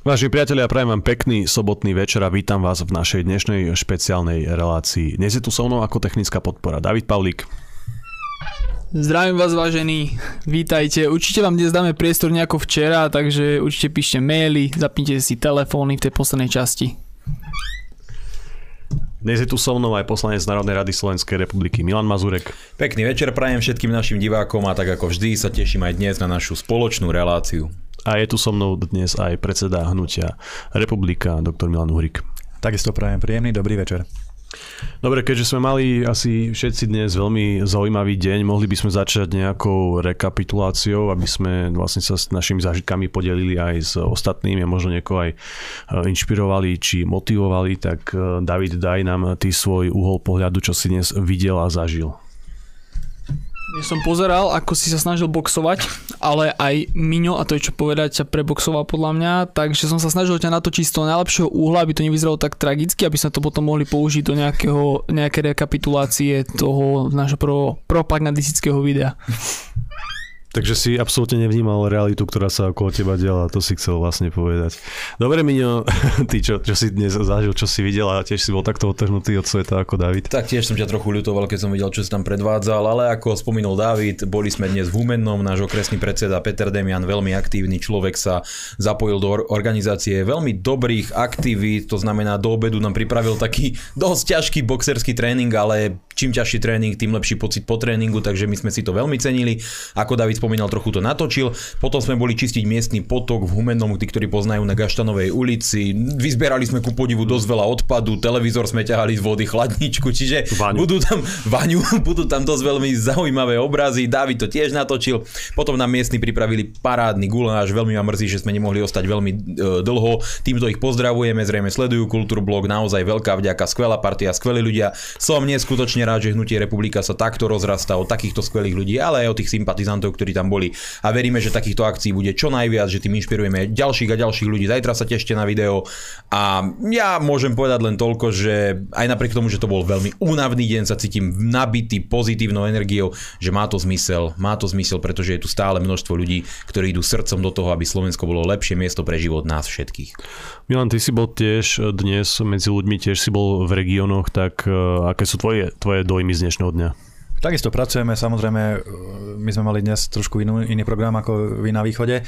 Vážení priatelia, prajem vám pekný sobotný večer a vítam vás v našej dnešnej špeciálnej relácii. Dnes je tu so mnou ako technická podpora David Pavlík. Zdravím vás vážení, vítajte. Určite vám dnes dáme priestor nejako včera, takže určite píšte maily, zapnite si telefóny v tej poslednej časti. Dnes je tu so mnou aj poslanec Národnej rady Slovenskej republiky Milan Mazurek. Pekný večer prajem všetkým našim divákom a tak ako vždy sa teším aj dnes na našu spoločnú reláciu. A je tu so mnou dnes aj predseda hnutia Republika, doktor Milan Uhrik. Takisto prajem príjemný dobrý večer. Dobre, keďže sme mali asi všetci dnes veľmi zaujímavý deň, mohli by sme začať nejakou rekapituláciou, aby sme vlastne sa s našimi zážitkami podelili aj s ostatnými a možno niekoho aj e, inšpirovali či motivovali, tak e, David, daj nám ty svoj uhol pohľadu, čo si dnes videl a zažil. Ja som pozeral, ako si sa snažil boxovať, ale aj Miňo, a to je čo povedať, sa preboxoval podľa mňa, takže som sa snažil ťa natočiť z toho najlepšieho uhla, aby to nevyzeralo tak tragicky, aby sa to potom mohli použiť do nejakého, nejaké rekapitulácie toho nášho pro, propagandistického videa. Takže si absolútne nevnímal realitu, ktorá sa okolo teba diala, to si chcel vlastne povedať. Dobre, Miňo, ty čo, čo si dnes zažil, čo si videl a tiež si bol takto otrhnutý od sveta ako David. Tak tiež som ťa trochu ľutoval, keď som videl, čo si tam predvádzal, ale ako spomínal David, boli sme dnes v Humennom, náš okresný predseda Peter Demian, veľmi aktívny človek sa zapojil do organizácie veľmi dobrých aktivít, to znamená do obedu nám pripravil taký dosť ťažký boxerský tréning, ale čím ťažší tréning, tým lepší pocit po tréningu, takže my sme si to veľmi cenili. Ako David spomínal, trochu to natočil. Potom sme boli čistiť miestny potok v Humennom, tí, ktorí poznajú na Gaštanovej ulici. Vyzbierali sme ku podivu dosť veľa odpadu, televízor sme ťahali z vody, chladničku, čiže Vaňu. budú tam, Vaňu, budú tam dosť veľmi zaujímavé obrazy. David to tiež natočil. Potom nám miestni pripravili parádny guláš, veľmi ma mrzí, že sme nemohli ostať veľmi e, dlho. Týmto ich pozdravujeme, zrejme sledujú Kultúrblog, naozaj veľká vďaka, skvelá partia, skvelí ľudia. Som neskutočne rád, že Hnutie Republika sa takto rozrastá od takýchto skvelých ľudí, ale aj od tých sympatizantov, ktorí tam boli. A veríme, že takýchto akcií bude čo najviac, že tým inšpirujeme ďalších a ďalších ľudí. Zajtra sa tešte na video a ja môžem povedať len toľko, že aj napriek tomu, že to bol veľmi únavný deň, sa cítim nabitý pozitívnou energiou, že má to zmysel, má to zmysel, pretože je tu stále množstvo ľudí, ktorí idú srdcom do toho, aby Slovensko bolo lepšie miesto pre život nás všetkých. Milan, ty si bol tiež dnes medzi ľuďmi, tiež si bol v regiónoch, tak eh, aké sú tvoje, tvoje dojmy z dnešného dňa? Takisto pracujeme, samozrejme, e, my sme mali dnes trošku inú, iný program ako vy na východe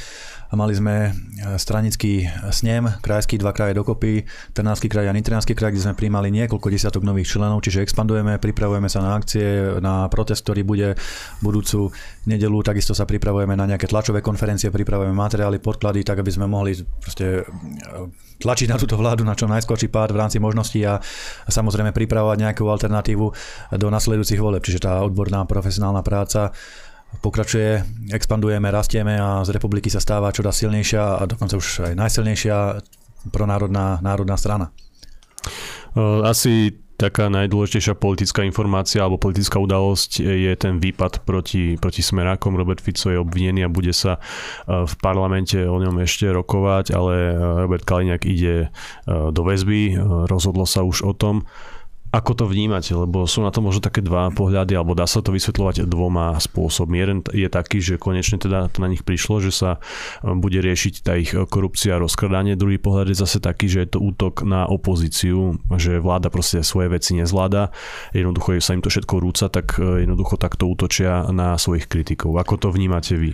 mali sme e, stranický snem, krajský, dva kraje dokopy, Trnavský kraj a Nitrianský kraj, kde sme príjmali niekoľko desiatok nových členov, čiže expandujeme, pripravujeme sa na akcie, na protest, ktorý bude budúcu nedelu, takisto sa pripravujeme na nejaké tlačové konferencie, pripravujeme materiály, podklady, tak aby sme mohli proste e, tlačiť na túto vládu na čo najskôrší pád v rámci možností a samozrejme pripravovať nejakú alternatívu do nasledujúcich voleb. Čiže tá odborná profesionálna práca pokračuje, expandujeme, rastieme a z republiky sa stáva čoraz silnejšia a dokonca už aj najsilnejšia pronárodná národná strana. Asi taká najdôležitejšia politická informácia alebo politická udalosť je ten výpad proti, proti Smerákom. Robert Fico je obvinený a bude sa e, v parlamente o ňom ešte rokovať, ale e, Robert Kaliňák ide e, do väzby. Rozhodlo sa už o tom. Ako to vnímate? Lebo sú na to možno také dva pohľady, alebo dá sa to vysvetľovať dvoma spôsobmi. Jeden je taký, že konečne teda to na nich prišlo, že sa e, bude riešiť tá ich korupcia a rozkradanie. Druhý pohľad je zase taký, že je to útok na opozíciu, že vláda proste svoje veci nezvláda, jednoducho sa im to všetko rúca, tak e, jednoducho takto útočia na svojich kritikov. Ako to vnímate vy?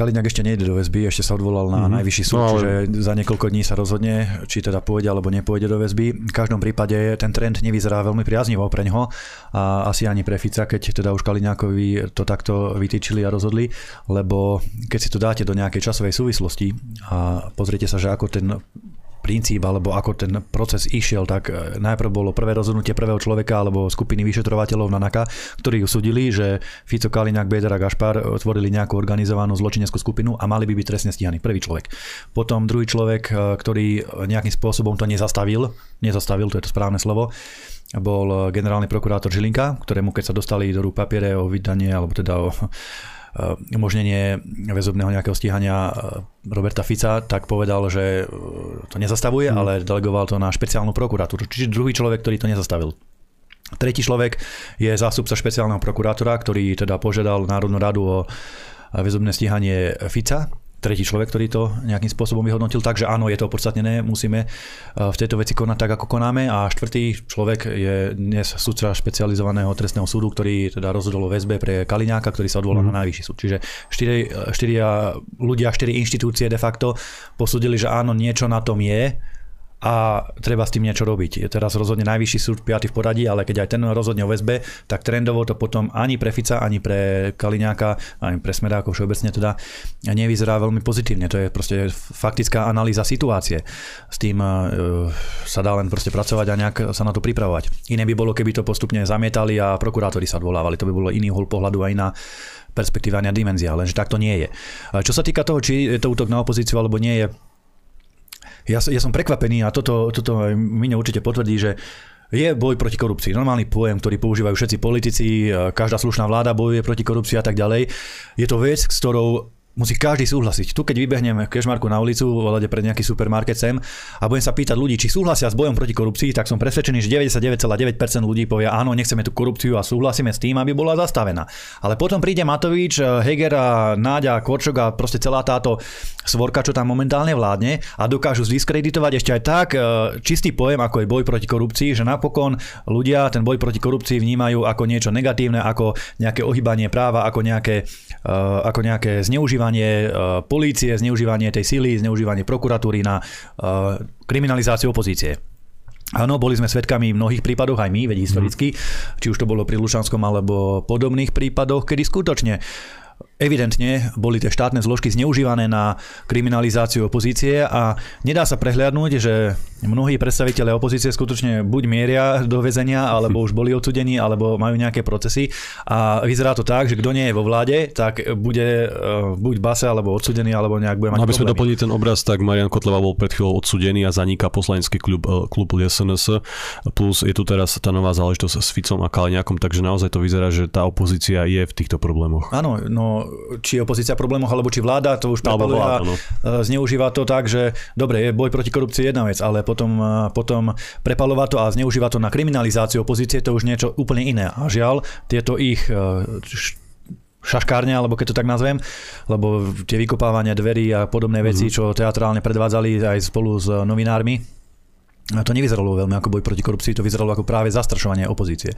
Kaliňák ešte nejde do väzby, ešte sa odvolal na mm-hmm. najvyšší súd, no, ale... čiže za niekoľko dní sa rozhodne, či teda pôjde alebo nepôjde do väzby. V každom prípade ten trend nevyzerá veľmi priaznivo pre ňoho a asi ani pre Fica, keď teda už Kaliňákovi to takto vytýčili a rozhodli, lebo keď si to dáte do nejakej časovej súvislosti a pozriete sa, že ako ten princíp alebo ako ten proces išiel, tak e, najprv bolo prvé rozhodnutie prvého človeka alebo skupiny vyšetrovateľov na NAKA, ktorí usudili, že Fico, Kaliňák, Beder a Gašpar otvorili nejakú organizovanú zločineckú skupinu a mali by byť trestne stíhaní. Prvý človek. Potom druhý človek, e, ktorý nejakým spôsobom to nezastavil, nezastavil, to je to správne slovo, bol generálny prokurátor Žilinka, ktorému keď sa dostali do rúk papiere o vydanie, alebo teda o umožnenie väzobného nejakého stíhania eh, Roberta Fica, tak povedal, že eh, to nezastavuje, hmm. ale delegoval to na špeciálnu prokuratúru. Čiže druhý človek, ktorý to nezastavil. Tretí človek je zástupca špeciálneho prokurátora, ktorý teda požiadal Národnú radu o väzobné stíhanie Fica tretí človek, ktorý to nejakým spôsobom vyhodnotil, takže áno, je to opodstatnené, musíme v tejto veci konať tak, ako konáme a štvrtý človek je dnes sudca špecializovaného trestného súdu, ktorý teda rozhodol o väzbe pre Kaliňáka, ktorý sa odvolal mm. na najvyšší súd. Čiže štyri, štyria ľudia, štyri inštitúcie de facto posúdili, že áno, niečo na tom je, a treba s tým niečo robiť. Je teraz rozhodne najvyšší súd 5. v poradí, ale keď aj ten rozhodne o väzbe, tak trendovo to potom ani pre Fica, ani pre Kaliňáka, ani pre Smerákov všeobecne teda nevyzerá veľmi pozitívne. To je proste faktická analýza situácie. S tým uh, sa dá len proste pracovať a nejak sa na to pripravovať. Iné by bolo, keby to postupne zamietali a prokurátori sa odvolávali. To by bolo iný uhol pohľadu a iná perspektíva a dimenzia, lenže tak to nie je. Čo sa týka toho, či je to útok na opozíciu alebo nie, je ja, ja som prekvapený a toto, toto mne určite potvrdí, že je boj proti korupcii. Normálny pojem, ktorý používajú všetci politici, každá slušná vláda bojuje proti korupcii a tak ďalej. Je to vec, s ktorou musí každý súhlasiť. Tu keď vybehnem kešmarku na ulicu, volade pred nejaký supermarket sem a budem sa pýtať ľudí, či súhlasia s bojom proti korupcii, tak som presvedčený, že 99,9% ľudí povie áno, nechceme tú korupciu a súhlasíme s tým, aby bola zastavená. Ale potom príde Matovič, Heger a Náďa, Korčok a proste celá táto svorka, čo tam momentálne vládne a dokážu zdiskreditovať ešte aj tak e, čistý pojem, ako je boj proti korupcii, že napokon ľudia ten boj proti korupcii vnímajú ako niečo negatívne, ako nejaké ohýbanie práva, ako nejaké, e, ako nejaké zneužívanie zneužívanie eh, polície, zneužívanie tej sily, zneužívanie prokuratúry na eh, kriminalizáciu opozície. Áno, boli sme svedkami v mnohých prípadoch, aj my, veď historicky, mm. či už to bolo pri Lučanskom alebo podobných prípadoch, kedy skutočne evidentne boli tie štátne zložky zneužívané na kriminalizáciu opozície a nedá sa prehliadnúť, že mnohí predstaviteľe opozície skutočne buď mieria do väzenia, alebo už boli odsudení, alebo majú nejaké procesy. A vyzerá to tak, že kto nie je vo vláde, tak bude uh, buď base alebo odsudený, alebo nejak bude mať no, Aby sme doplnili ten obraz, tak Marian Kotleva bol pred chvíľou odsudený a zaniká poslanecký klub, eh, klub SNS, plus je tu teraz tá nová záležitosť s Ficom a Kaliňákom, takže naozaj to vyzerá, že tá opozícia je v týchto problémoch. Áno, no či je opozícia problémoch, alebo či vláda to už prepaluje a no. zneužíva to tak, že dobre, je boj proti korupcii jedna vec, ale potom, e, potom prepalovať to a zneužíva to na kriminalizáciu opozície, to už niečo úplne iné. A žiaľ, tieto ich e, šaškárne, alebo keď to tak nazvem, lebo tie vykopávania dverí a podobné veci, mm-hmm. čo teatrálne predvádzali aj spolu s novinármi, to nevyzeralo veľmi ako boj proti korupcii, to vyzeralo ako práve zastrašovanie opozície.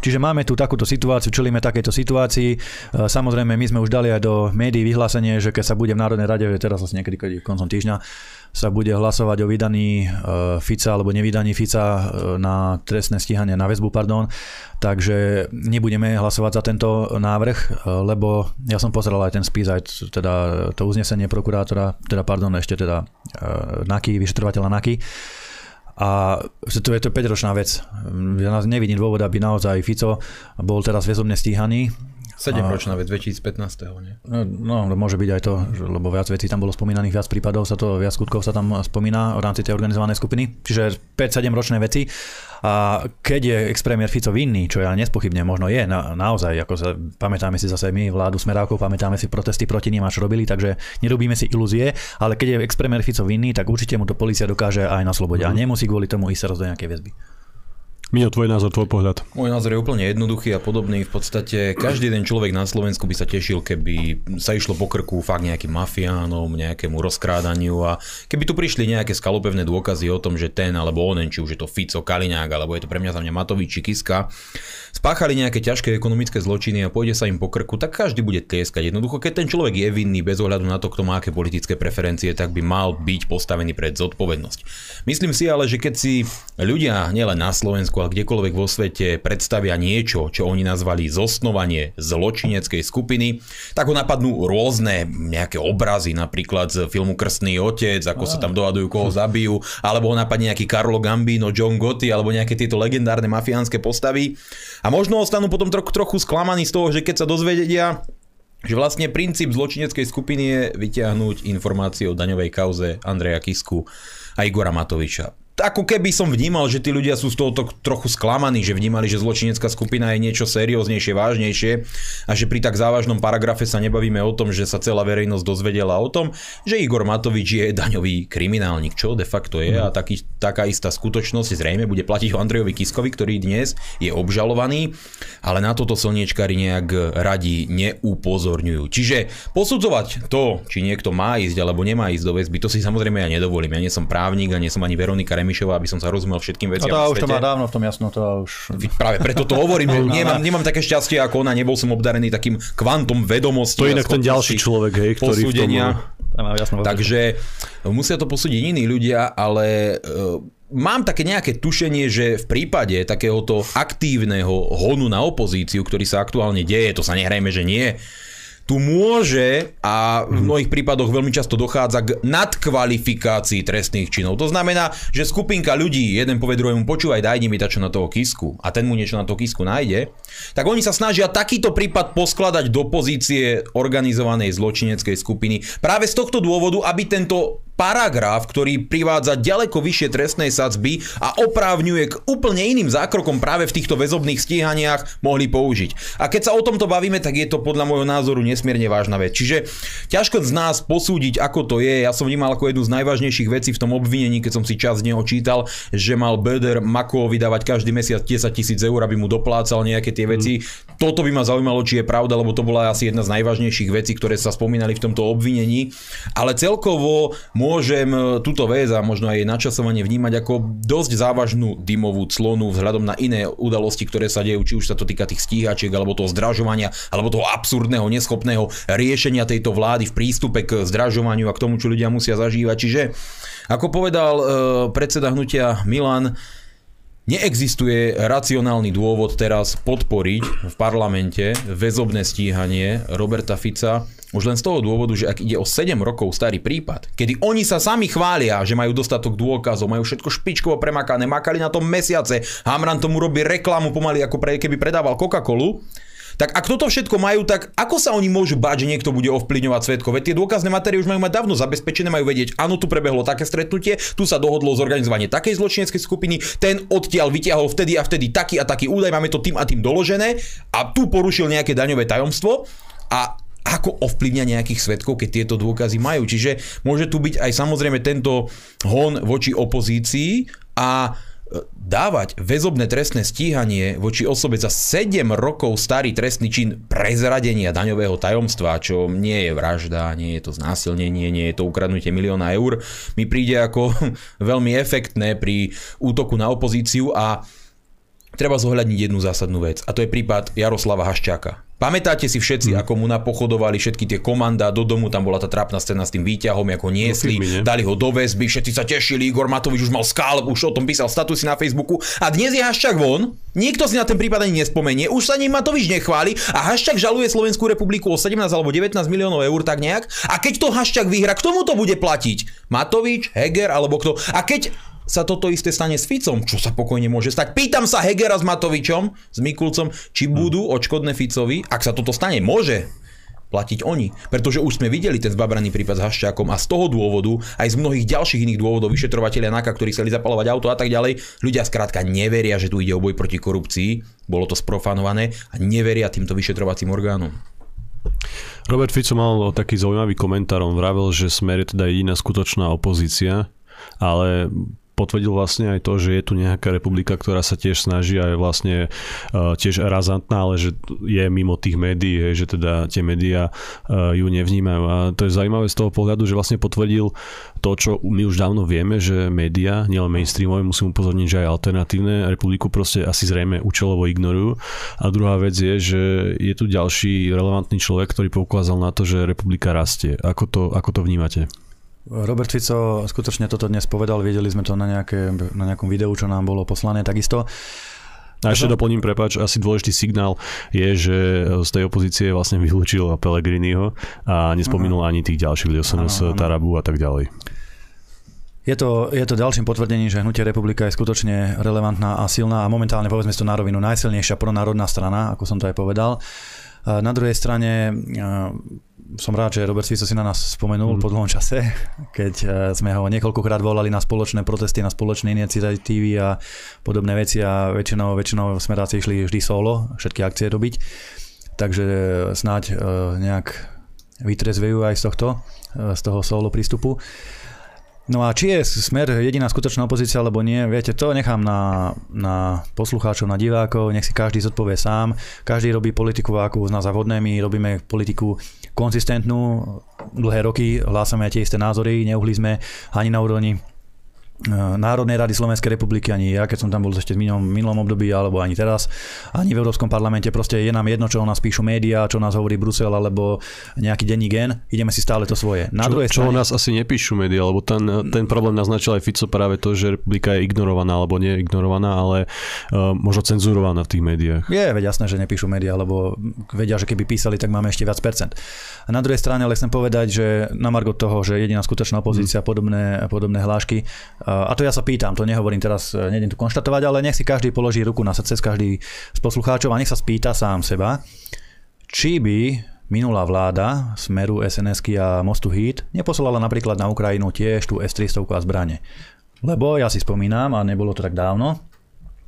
Čiže máme tu takúto situáciu, čelíme takejto situácii. E, samozrejme, my sme už dali aj do médií vyhlásenie, že keď sa bude v Národnej rade, teraz asi niekedy koncom týždňa, sa bude hlasovať o vydaní e, Fica alebo nevydaní Fica e, na trestné stíhanie, na väzbu, pardon. Takže nebudeme hlasovať za tento návrh, lebo ja som pozeral aj ten spis, aj teda to uznesenie prokurátora, teda pardon, ešte teda NAKY, vyšetrovateľa NAKY a to je to 5-ročná vec. Ja nevidím dôvod, aby naozaj Fico bol teraz väzobne stíhaný. 7-ročná vec, 2015. Nie? No, no, môže byť aj to, lebo viac vecí tam bolo spomínaných, viac prípadov sa to, viac skutkov sa tam spomína v rámci tej organizovanej skupiny. Čiže 5-7 ročné veci a keď je ex-premiér Fico vinný, čo ja nespochybne možno je, na, naozaj, ako sa, pamätáme si zase my vládu Smerákov, pamätáme si protesty proti ním, až robili, takže nerobíme si ilúzie, ale keď je ex-premiér Fico vinný, tak určite mu to policia dokáže aj na slobode mm. a mhm. nemusí kvôli tomu ísť sa do nejakej väzby. Mio, tvoj názor, tvoj pohľad. Môj názor je úplne jednoduchý a podobný. V podstate každý jeden človek na Slovensku by sa tešil, keby sa išlo po krku fakt nejakým mafiánom, nejakému rozkrádaniu a keby tu prišli nejaké skalopevné dôkazy o tom, že ten alebo onen, či už je to Fico, Kaliňák, alebo je to pre mňa za mňa Matovič či Kiska, spáchali nejaké ťažké ekonomické zločiny a pôjde sa im po krku, tak každý bude tlieskať. Jednoducho, keď ten človek je vinný bez ohľadu na to, kto má aké politické preferencie, tak by mal byť postavený pred zodpovednosť. Myslím si ale, že keď si ľudia nielen na Slovensku, ale kdekoľvek vo svete predstavia niečo, čo oni nazvali zosnovanie zločineckej skupiny, tak ho napadnú rôzne nejaké obrazy, napríklad z filmu Krstný otec, ako sa tam dohadujú, koho zabijú, alebo ho napadne nejaký Carlo Gambino, John Gotti, alebo nejaké tieto legendárne mafiánske postavy. A možno ostanú potom trochu, trochu sklamaní z toho, že keď sa dozvedia, že vlastne princíp zločineckej skupiny je vyťahnuť informácie o daňovej kauze Andreja Kisku a Igora Matoviča ako keby som vnímal, že tí ľudia sú z toho trochu sklamaní, že vnímali, že zločinecká skupina je niečo serióznejšie, vážnejšie a že pri tak závažnom paragrafe sa nebavíme o tom, že sa celá verejnosť dozvedela o tom, že Igor Matovič je daňový kriminálnik, čo de facto je a taký, taká istá skutočnosť zrejme bude platiť o Andrejovi Kiskovi, ktorý dnes je obžalovaný, ale na toto slniečkári nejak radi neupozorňujú. Čiže posudzovať to, či niekto má ísť alebo nemá ísť do väzby, to si samozrejme ja nedovolím. Ja nie som právnik a nie som ani Veronika Remišová, aby som sa rozumel všetkým veciam. No to už to má dávno v tom jasno, to už... Práve preto to hovorím, že nemám, nemám také šťastie ako ona, nebol som obdarený takým kvantom vedomostí. To inak ten ďalší človek, hej, ktorý posúdenia. v tom... Jasno, Takže musia to posúdiť iní ľudia, ale uh, mám také nejaké tušenie, že v prípade takéhoto aktívneho honu na opozíciu, ktorý sa aktuálne deje, to sa nehrajme, že nie, tu môže a v mhm. mnohých prípadoch veľmi často dochádza k nadkvalifikácii trestných činov. To znamená, že skupinka ľudí, jeden povie druhému, počúvaj, daj mi dačo na toho kisku a ten mu niečo na toho kisku nájde, tak oni sa snažia takýto prípad poskladať do pozície organizovanej zločineckej skupiny práve z tohto dôvodu, aby tento paragraf, ktorý privádza ďaleko vyššie trestnej sadzby a oprávňuje k úplne iným zákrokom práve v týchto väzobných stíhaniach mohli použiť. A keď sa o tomto bavíme, tak je to podľa môjho názoru nesmierne vážna vec. Čiže ťažko z nás posúdiť, ako to je. Ja som vnímal ako jednu z najvážnejších vecí v tom obvinení, keď som si čas z neho čítal, že mal Böder Mako vydávať každý mesiac 10 tisíc eur, aby mu doplácal nejaké tie veci. Toto by ma zaujímalo, či je pravda, lebo to bola asi jedna z najvážnejších vecí, ktoré sa spomínali v tomto obvinení. Ale celkovo môžem e, túto vec a možno aj načasovanie vnímať ako dosť závažnú dymovú clonu vzhľadom na iné udalosti, ktoré sa dejú, či už sa to týka tých stíhačiek, alebo toho zdražovania, alebo toho absurdného, neschopného riešenia tejto vlády v prístupe k zdražovaniu a k tomu, čo ľudia musia zažívať. Čiže, ako povedal e, predseda hnutia Milan, Neexistuje racionálny dôvod teraz podporiť v parlamente väzobné stíhanie Roberta Fica už len z toho dôvodu, že ak ide o 7 rokov starý prípad, kedy oni sa sami chvália, že majú dostatok dôkazov, majú všetko špičkovo premakané, makali na tom mesiace, Hamran tomu robí reklamu pomaly ako pre, keby predával Coca-Colu, tak ak toto všetko majú, tak ako sa oni môžu báť, že niekto bude ovplyvňovať svetkov? Veď tie dôkazné matérie už majú mať dávno zabezpečené, majú vedieť, áno, tu prebehlo také stretnutie, tu sa dohodlo zorganizovanie takej zločineckej skupiny, ten odtiaľ vytiahol vtedy a vtedy taký a taký údaj, máme to tým a tým doložené a tu porušil nejaké daňové tajomstvo a ako ovplyvňa nejakých svetkov, keď tieto dôkazy majú. Čiže môže tu byť aj samozrejme tento hon voči opozícii a e, dávať väzobné trestné stíhanie voči osobe za 7 rokov starý trestný čin prezradenia daňového tajomstva, čo nie je vražda, nie je to znásilnenie, nie je to ukradnutie milióna eur, mi príde ako veľmi efektné pri útoku na opozíciu a treba zohľadniť jednu zásadnú vec a to je prípad Jaroslava Haščáka. Pamätáte si všetci, mm. ako mu napochodovali všetky tie komanda do domu, tam bola tá trápna scéna s tým výťahom, ako niesli, no, dali ho do väzby, všetci sa tešili, Igor Matovič už mal skál, už o tom písal statusy na Facebooku a dnes je Haščák von, nikto si na ten prípad ani nespomenie, už sa ním Matovič nechváli a Haščák žaluje Slovenskú republiku o 17 alebo 19 miliónov eur tak nejak a keď to Haščák vyhra, k tomu to bude platiť? Matovič, Heger alebo kto? A keď sa toto isté stane s Ficom, čo sa pokojne môže stať. Pýtam sa Hegera s Matovičom, s Mikulcom, či hm. budú odškodné Ficovi, ak sa toto stane, môže platiť oni. Pretože už sme videli ten zbabraný prípad s Haščákom a z toho dôvodu, aj z mnohých ďalších iných dôvodov, vyšetrovateľia NAKA, ktorí chceli zapalovať auto a tak ďalej, ľudia skrátka neveria, že tu ide o boj proti korupcii, bolo to sprofanované a neveria týmto vyšetrovacím orgánom. Robert Fico mal taký zaujímavý komentár, on vravel, že Smer je teda jediná skutočná opozícia, ale potvrdil vlastne aj to, že je tu nejaká republika, ktorá sa tiež snaží a je vlastne uh, tiež razantná, ale že je mimo tých médií, že teda tie médiá uh, ju nevnímajú. A to je zaujímavé z toho pohľadu, že vlastne potvrdil to, čo my už dávno vieme, že médiá, nielen mainstreamové, musím upozorniť, že aj alternatívne republiku proste asi zrejme účelovo ignorujú. A druhá vec je, že je tu ďalší relevantný človek, ktorý poukázal na to, že republika rastie. Ako to, ako to vnímate? Robert Fico skutočne toto dnes povedal, videli sme to na, nejaké, na nejakom videu, čo nám bolo poslané takisto. A ešte doplním, prepač, asi dôležitý signál je, že z tej opozície vlastne vylúčil Pelegriniho a nespomínal ani tých ďalších ľudí, Tarabu a tak ďalej. Je to, je to ďalším potvrdením, že Hnutie republika je skutočne relevantná a silná a momentálne povedzme si to na rovinu najsilnejšia pronárodná strana, ako som to aj povedal. Na druhej strane som rád, že Robert Fico si na nás spomenul mm. po dlhom čase, keď e, sme ho niekoľkokrát volali na spoločné protesty, na spoločné iniciatívy a podobné veci a väčšinou, väčšinou smeráci išli vždy solo, všetky akcie robiť. Takže snáď e, nejak vytrezvejú aj z tohto, z toho solo prístupu. No a či je smer jediná skutočná opozícia alebo nie, viete, to nechám na, na poslucháčov, na divákov, nech si každý zodpovie sám. Každý robí politiku, akú uzná za vhodné, my robíme politiku konzistentnú, dlhé roky hlásame tie isté názory, neuhli sme ani na úrovni Národnej rady Slovenskej republiky, ani ja, keď som tam bol ešte v minulom, minulom období, alebo ani teraz, ani v Európskom parlamente, proste je nám jedno, čo o nás píšu médiá, čo o nás hovorí Brusel, alebo nejaký denní gen, ideme si stále to svoje. Na čo, druhej čo strane... o nás asi nepíšu médiá, lebo ten, ten problém naznačil aj Fico práve to, že republika je ignorovaná, alebo nie ignorovaná, ale uh, možno cenzurovaná v tých médiách. Je, veď jasné, že nepíšu médiá, lebo vedia, že keby písali, tak máme ešte viac percent. A na druhej strane ale chcem povedať, že na margo toho, že jediná skutočná opozícia, hmm. podobné, podobné hlášky, a to ja sa pýtam, to nehovorím teraz, e, nejdem tu konštatovať, ale nech si každý položí ruku na srdce, každý z poslucháčov a nech sa spýta sám seba, či by minulá vláda Smeru, sns a Mostu Hit neposlala napríklad na Ukrajinu tiež tú S-300 a zbranie. Lebo ja si spomínam, a nebolo to tak dávno,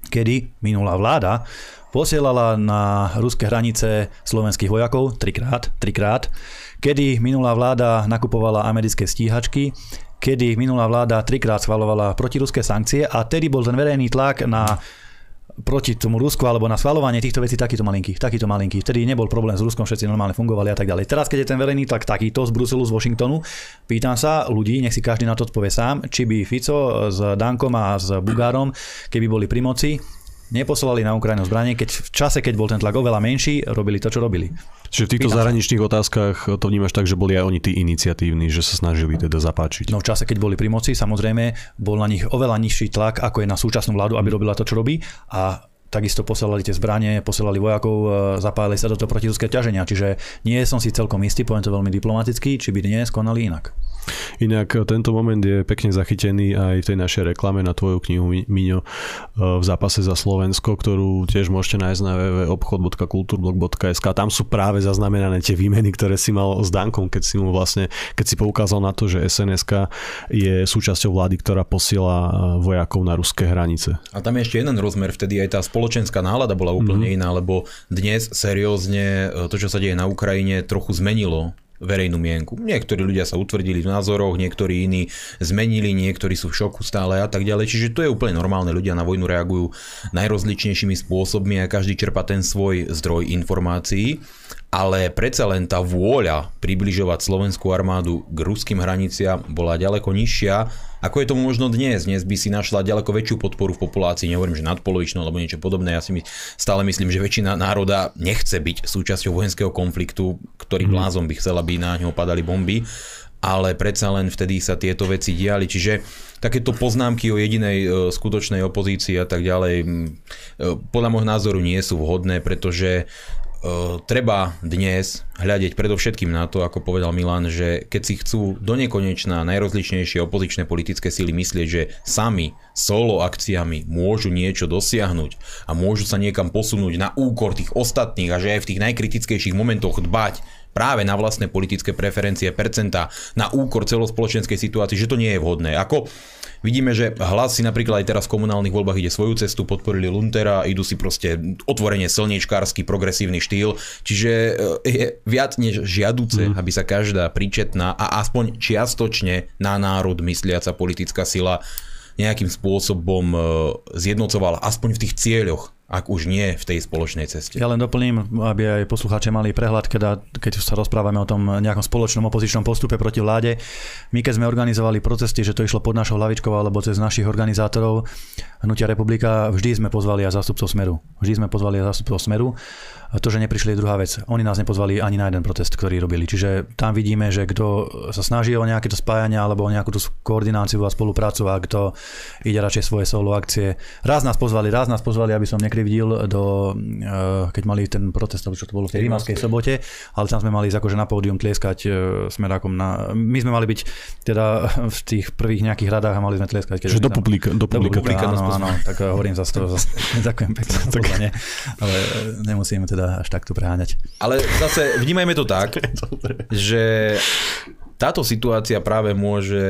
kedy minulá vláda posielala na ruské hranice slovenských vojakov trikrát, trikrát, kedy minulá vláda nakupovala americké stíhačky, kedy minulá vláda trikrát schvalovala protiruské sankcie a tedy bol ten verejný tlak na proti tomu Rusku alebo na schvalovanie týchto vecí takýto malinký, takýto malinký. Vtedy nebol problém s Ruskom, všetci normálne fungovali a tak ďalej. Teraz, keď je ten verejný tlak takýto z Bruselu, z Washingtonu, pýtam sa ľudí, nech si každý na to odpovie sám, či by Fico s Dankom a s Bugárom, keby boli pri moci, neposlali na Ukrajinu zbranie, keď v čase, keď bol ten tlak oveľa menší, robili to, čo robili. Čiže v týchto Pýtam zahraničných otázkach to vnímaš tak, že boli aj oni tí iniciatívni, že sa snažili teda zapáčiť. No v čase, keď boli pri moci, samozrejme, bol na nich oveľa nižší tlak, ako je na súčasnú vládu, aby robila to, čo robí. A takisto posielali tie zbranie, posielali vojakov, e, zapájali sa do toho protiruské ťaženia. Čiže nie som si celkom istý, poviem to veľmi diplomaticky, či by dnes konali inak. Inak e, tento moment je pekne zachytený aj v tej našej reklame na tvoju knihu Miňo e, v zápase za Slovensko, ktorú tiež môžete nájsť na www.obchod.kulturblog.sk. Tam sú práve zaznamenané tie výmeny, ktoré si mal s Dankom, keď si mu vlastne, keď si poukázal na to, že SNSK je súčasťou vlády, ktorá posiela vojakov na ruské hranice. A tam je ešte jeden rozmer, vtedy aj tá spoločenská nálada bola úplne mm-hmm. iná, lebo dnes seriózne to, čo sa deje na Ukrajine, trochu zmenilo verejnú mienku. Niektorí ľudia sa utvrdili v názoroch, niektorí iní zmenili, niektorí sú v šoku stále a tak ďalej. Čiže to je úplne normálne. Ľudia na vojnu reagujú najrozličnejšími spôsobmi a každý čerpa ten svoj zdroj informácií ale predsa len tá vôľa približovať slovenskú armádu k ruským hraniciam bola ďaleko nižšia, ako je tomu možno dnes. Dnes by si našla ďaleko väčšiu podporu v populácii, nehovorím, že nadpolovičnú alebo niečo podobné. Ja si my, stále myslím, že väčšina národa nechce byť súčasťou vojenského konfliktu, ktorý mm. blázom by chcela, aby na ňo padali bomby ale predsa len vtedy sa tieto veci diali. Čiže takéto poznámky o jedinej e, skutočnej opozícii a tak ďalej e, podľa môjho názoru nie sú vhodné, pretože treba dnes hľadiť predovšetkým na to, ako povedal Milan, že keď si chcú do nekonečná najrozličnejšie opozičné politické síly myslieť, že sami solo akciami môžu niečo dosiahnuť a môžu sa niekam posunúť na úkor tých ostatných a že aj v tých najkritickejších momentoch dbať práve na vlastné politické preferencie, percentá, na úkor celospoločenskej situácii, že to nie je vhodné. Ako Vidíme, že hlas si napríklad aj teraz v komunálnych voľbách ide svoju cestu, podporili Luntera, idú si proste otvorene slniečkársky progresívny štýl, čiže e, je viac než žiaduce, mm. aby sa každá príčetná a aspoň čiastočne na národ mysliaca politická sila nejakým spôsobom e, zjednocovala aspoň v tých cieľoch, ak už nie v tej spoločnej ceste. Ja len doplním, aby aj poslucháči mali prehľad, keď, keď sa rozprávame o tom nejakom spoločnom opozičnom postupe proti vláde. My keď sme organizovali protesty, že to išlo pod našou hlavičkou alebo cez našich organizátorov Hnutia republika, vždy sme pozvali aj zástupcov Smeru. Vždy sme pozvali aj zástupcov Smeru to, že neprišli je druhá vec. Oni nás nepozvali ani na jeden protest, ktorý robili. Čiže tam vidíme, že kto sa snaží o nejaké to spájanie alebo o nejakú tú koordináciu a spoluprácu a kto ide radšej svoje solo akcie. Raz nás pozvali, raz nás pozvali, aby som nekryl ukrivdil do, keď mali ten protest, čo to bolo v tej rímavskej sobote, ale tam sme mali ísť akože na pódium tlieskať smerákom na... My sme mali byť teda v tých prvých nejakých radách a mali sme tlieskať. Keď do publika. Do publika, do publika áno, áno, tak hovorím za to. Ďakujem pekne. tak. Ale nemusíme teda až takto preháňať. Ale zase vnímajme to tak, že táto situácia práve môže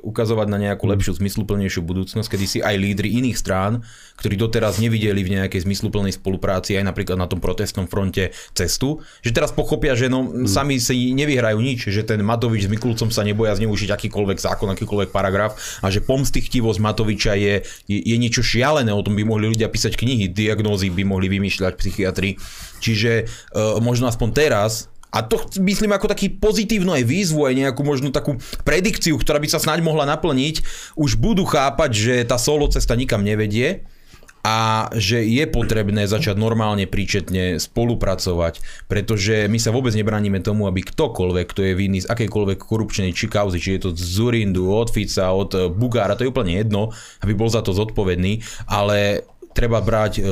ukazovať na nejakú mm. lepšiu, zmysluplnejšiu budúcnosť, kedy si aj lídry iných strán, ktorí doteraz nevideli v nejakej zmysluplnej spolupráci aj napríklad na tom protestnom fronte cestu, že teraz pochopia, že no, mm. sami si nevyhrajú nič, že ten Matovič s Mikulcom sa neboja zneužiť akýkoľvek zákon, akýkoľvek paragraf a že pomstichtivosť Matoviča je, je, je niečo šialené, o tom by mohli ľudia písať knihy, diagnózy by mohli vymýšľať psychiatri. Čiže uh, možno aspoň teraz a to myslím ako taký pozitívnu aj výzvu, aj nejakú možno takú predikciu, ktorá by sa snáď mohla naplniť, už budú chápať, že tá solo cesta nikam nevedie a že je potrebné začať normálne príčetne spolupracovať, pretože my sa vôbec nebránime tomu, aby ktokoľvek, kto je vinný z akejkoľvek korupčnej či kauzy, či je to z Zurindu, od Fica, od Bugára, to je úplne jedno, aby bol za to zodpovedný, ale treba brať e,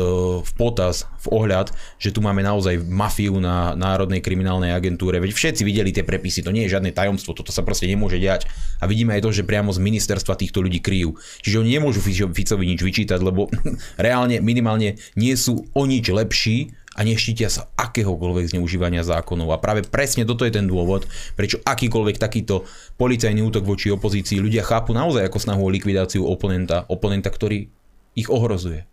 v potaz, v ohľad, že tu máme naozaj mafiu na Národnej kriminálnej agentúre. Veď všetci videli tie prepisy, to nie je žiadne tajomstvo, toto sa proste nemôže diať. A vidíme aj to, že priamo z ministerstva týchto ľudí kryjú. Čiže oni nemôžu Ficovi nič vyčítať, lebo reálne, minimálne nie sú o nič lepší a neštítia sa akéhokoľvek zneužívania zákonov. A práve presne toto je ten dôvod, prečo akýkoľvek takýto policajný útok voči opozícii ľudia chápu naozaj ako snahu o likvidáciu oponenta, oponenta, ktorý ich ohrozuje.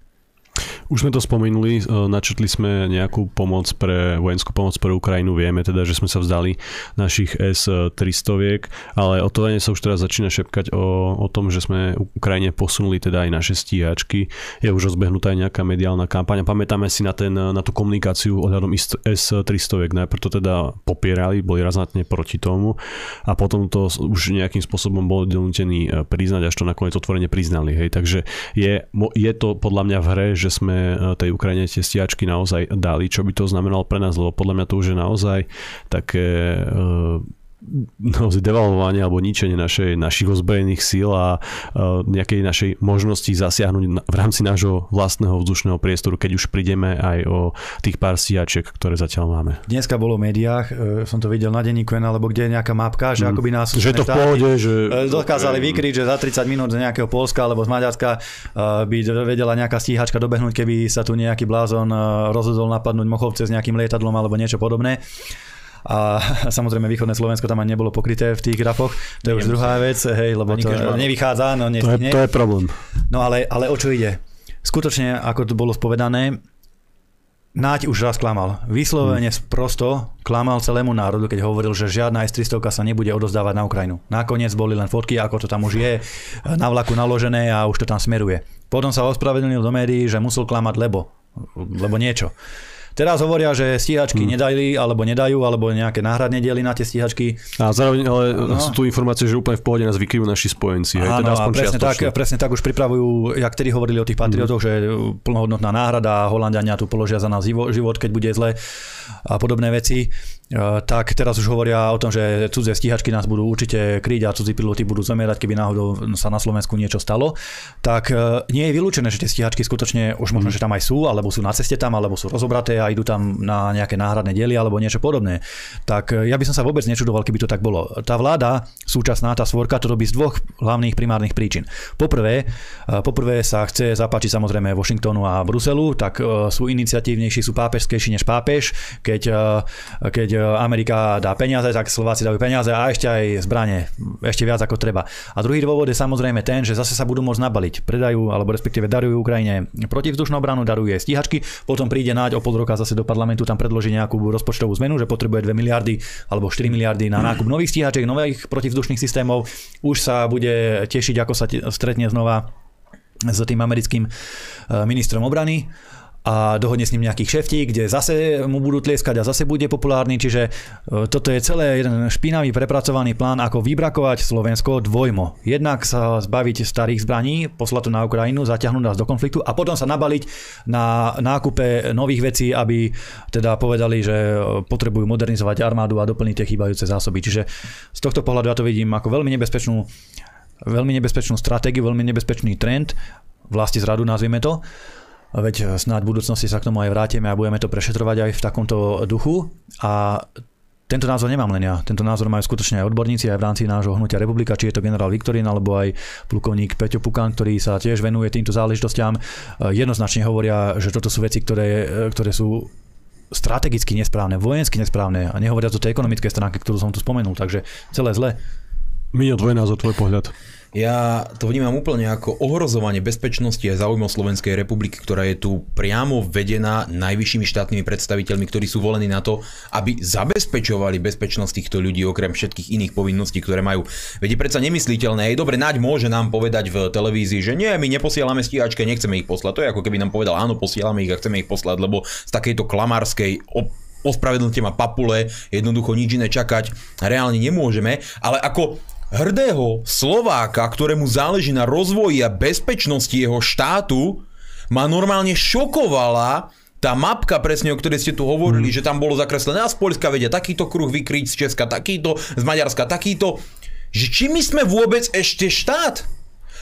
Už sme to spomenuli, e, načrtli sme nejakú pomoc pre, vojenskú pomoc pre Ukrajinu, vieme teda, že sme sa vzdali našich S-300, ale o to sa už teraz začína šepkať o, o tom, že sme Ukrajine posunuli teda aj naše stíhačky. Je už rozbehnutá aj nejaká mediálna kampaň. Pamätáme si na, ten, na tú komunikáciu ohľadom S-300. Najprv to teda popierali, boli razantne proti tomu a potom to už nejakým spôsobom boli donútení e, priznať, až to nakoniec otvorene priznali. Hej. Takže je, je to podľa mňa v hre, že sme E, tej Ukrajine tie stiačky naozaj dali, čo by to znamenalo pre nás, lebo podľa mňa to už je naozaj také e, naozaj devalvovanie alebo ničenie našej, našich ozbrojených síl a nejakej našej možnosti zasiahnuť v rámci nášho vlastného vzdušného priestoru, keď už prídeme aj o tých pár stíhačiek, ktoré zatiaľ máme. Dneska bolo v médiách, uh, som to videl na denníku alebo kde je nejaká mapka, že mm. akoby nás že to v pohode, že... dokázali vykryť, že za 30 minút z nejakého Polska alebo z Maďarska uh, by vedela nejaká stíhačka dobehnúť, keby sa tu nejaký blázon rozhodol napadnúť Mochovce s nejakým lietadlom alebo niečo podobné a samozrejme východné Slovensko tam ani nebolo pokryté v tých grafoch. To je už druhá vec, hej, lebo to nevychádza. No, ne, to, je, to je problém. No ale, ale o čo ide? Skutočne, ako to bolo spovedané, Náť už raz klamal. Vyslovene hmm. prosto klamal celému národu, keď hovoril, že žiadna S-300 sa nebude odozdávať na Ukrajinu. Nakoniec boli len fotky, ako to tam už je na vlaku naložené a už to tam smeruje. Potom sa ospravedlnil do médií, že musel klamať lebo. Lebo niečo. Teraz hovoria, že stíhačky hmm. nedali, alebo nedajú, alebo nejaké náhradné diely na tie stíhačky. A zároveň ale no. sú tu informácie, že úplne v pohode nás vykryjú naši spojenci. Áno, teda aspoň presne, tak, presne tak už pripravujú, jak tedy hovorili o tých patriotoch, hmm. že plnohodnotná náhrada, Holandiania tu položia za nás život, keď bude zle a podobné veci. E, tak teraz už hovoria o tom, že cudzie stíhačky nás budú určite kryť a cudzí piloti budú zomierať, keby náhodou sa na Slovensku niečo stalo. Tak e, nie je vylúčené, že tie stíhačky skutočne už možno, že tam aj sú, alebo sú na ceste tam, alebo sú rozobraté a idú tam na nejaké náhradné diely alebo niečo podobné. Tak e, ja by som sa vôbec nečudoval, keby to tak bolo. Tá vláda, súčasná, tá svorka, to robí z dvoch hlavných primárnych príčin. Poprvé, poprvé sa chce zapáčiť samozrejme Washingtonu a Bruselu, tak sú iniciatívnejší, sú pápežskejší než pápež, keď, keď Amerika dá peniaze, tak Slováci dajú peniaze a ešte aj zbranie, ešte viac ako treba. A druhý dôvod je samozrejme ten, že zase sa budú môcť nabaliť. Predajú alebo respektíve darujú Ukrajine protivzdušnú obranu, darujú jej stíhačky, potom príde náď o pol roka zase do parlamentu, tam predloží nejakú rozpočtovú zmenu, že potrebuje 2 miliardy alebo 4 miliardy na nákup nových stíhačiek, nových protivzdušných systémov. Už sa bude tešiť, ako sa stretne znova s tým americkým eh, ministrom obrany a dohodne s ním nejaký kšeftík, kde zase mu budú tlieskať a zase bude populárny, čiže e, toto je celé jeden špinavý prepracovaný plán, ako vybrakovať Slovensko dvojmo. Jednak sa zbaviť starých zbraní, poslať to na Ukrajinu, zaťahnuť nás do konfliktu a potom sa nabaliť na nákupe nových vecí, aby teda povedali, že potrebujú modernizovať armádu a doplniť tie chýbajúce zásoby. Čiže z tohto pohľadu ja to vidím ako veľmi nebezpečnú veľmi nebezpečnú stratégiu, veľmi nebezpečný trend, vlasti zradu nazvime to. Veď snáď v budúcnosti sa k tomu aj vrátime a budeme to prešetrovať aj v takomto duchu. A tento názor nemám len ja. Tento názor majú skutočne aj odborníci aj v rámci nášho hnutia Republika, či je to generál Viktorín alebo aj plukovník Peťo Pukan, ktorý sa tiež venuje týmto záležitostiam. Jednoznačne hovoria, že toto sú veci, ktoré, ktoré sú strategicky nesprávne, vojensky nesprávne a nehovoria o tej ekonomickej stránke, ktorú som tu spomenul, takže celé zle. Minio, tvoj názor, tvoj pohľad. Ja to vnímam úplne ako ohrozovanie bezpečnosti a záujmov Slovenskej republiky, ktorá je tu priamo vedená najvyššími štátnymi predstaviteľmi, ktorí sú volení na to, aby zabezpečovali bezpečnosť týchto ľudí okrem všetkých iných povinností, ktoré majú. Veď je predsa nemysliteľné, aj dobre, Naď môže nám povedať v televízii, že nie, my neposielame stíhačke, nechceme ich poslať. To je ako keby nám povedal, áno, posielame ich a chceme ich poslať, lebo z takejto klamárskej op- ospravedlňte ma papule, jednoducho nič iné čakať reálne nemôžeme, ale ako hrdého Slováka, ktorému záleží na rozvoji a bezpečnosti jeho štátu, ma normálne šokovala tá mapka presne, o ktorej ste tu hovorili, mm. že tam bolo zakreslené a z Polska vedia takýto kruh vykryť, z Česka takýto, z Maďarska takýto. Že či my sme vôbec ešte štát?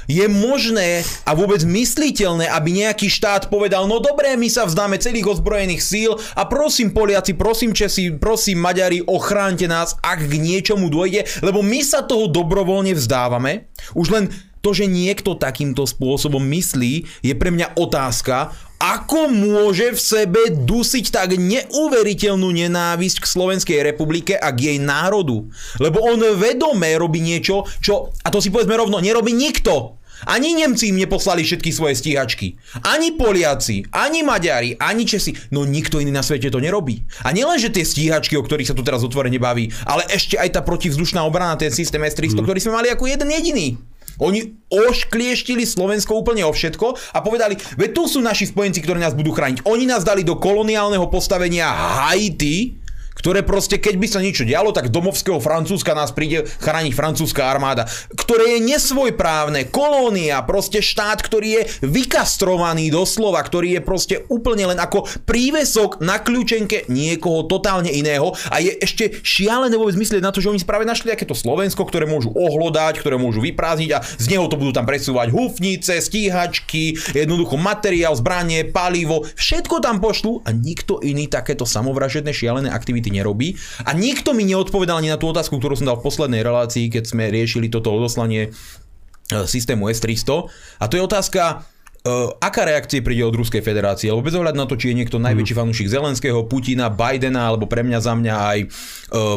Je možné a vôbec mysliteľné, aby nejaký štát povedal, no dobré, my sa vzdáme celých ozbrojených síl a prosím Poliaci, prosím Česi, prosím Maďari, ochránte nás, ak k niečomu dôjde, lebo my sa toho dobrovoľne vzdávame. Už len to, že niekto takýmto spôsobom myslí, je pre mňa otázka, ako môže v sebe dusiť tak neuveriteľnú nenávisť k Slovenskej republike a k jej národu. Lebo on vedomé robí niečo, čo, a to si povedzme rovno, nerobí nikto. Ani Nemci im neposlali všetky svoje stíhačky. Ani Poliaci, ani Maďari, ani Česi. No nikto iný na svete to nerobí. A nielen, že tie stíhačky, o ktorých sa tu teraz otvorene baví, ale ešte aj tá protivzdušná obrana, ten systém S-300, mm. ktorý sme mali ako jeden jediný. Oni ošklieštili Slovensko úplne o všetko a povedali, veď tu sú naši spojenci, ktorí nás budú chrániť. Oni nás dali do koloniálneho postavenia Haiti, ktoré proste, keď by sa niečo dialo, tak domovského Francúzska nás príde chrániť francúzska armáda, ktoré je nesvojprávne, kolónia, proste štát, ktorý je vykastrovaný doslova, ktorý je proste úplne len ako prívesok na kľúčenke niekoho totálne iného a je ešte šialené vôbec myslieť na to, že oni práve našli akéto Slovensko, ktoré môžu ohlodať, ktoré môžu vyprázdniť a z neho to budú tam presúvať hufnice, stíhačky, jednoducho materiál, zbranie, palivo, všetko tam pošlu a nikto iný takéto samovražedné šialené aktivity nerobí. A nikto mi neodpovedal ani na tú otázku, ktorú som dal v poslednej relácii, keď sme riešili toto odoslanie e, systému S-300. A to je otázka, Uh, aká reakcie príde od Ruskej federácie? Lebo bez ohľadu na to, či je niekto najväčší mm. fanúšik Zelenského, Putina, Bidena alebo pre mňa za mňa aj uh,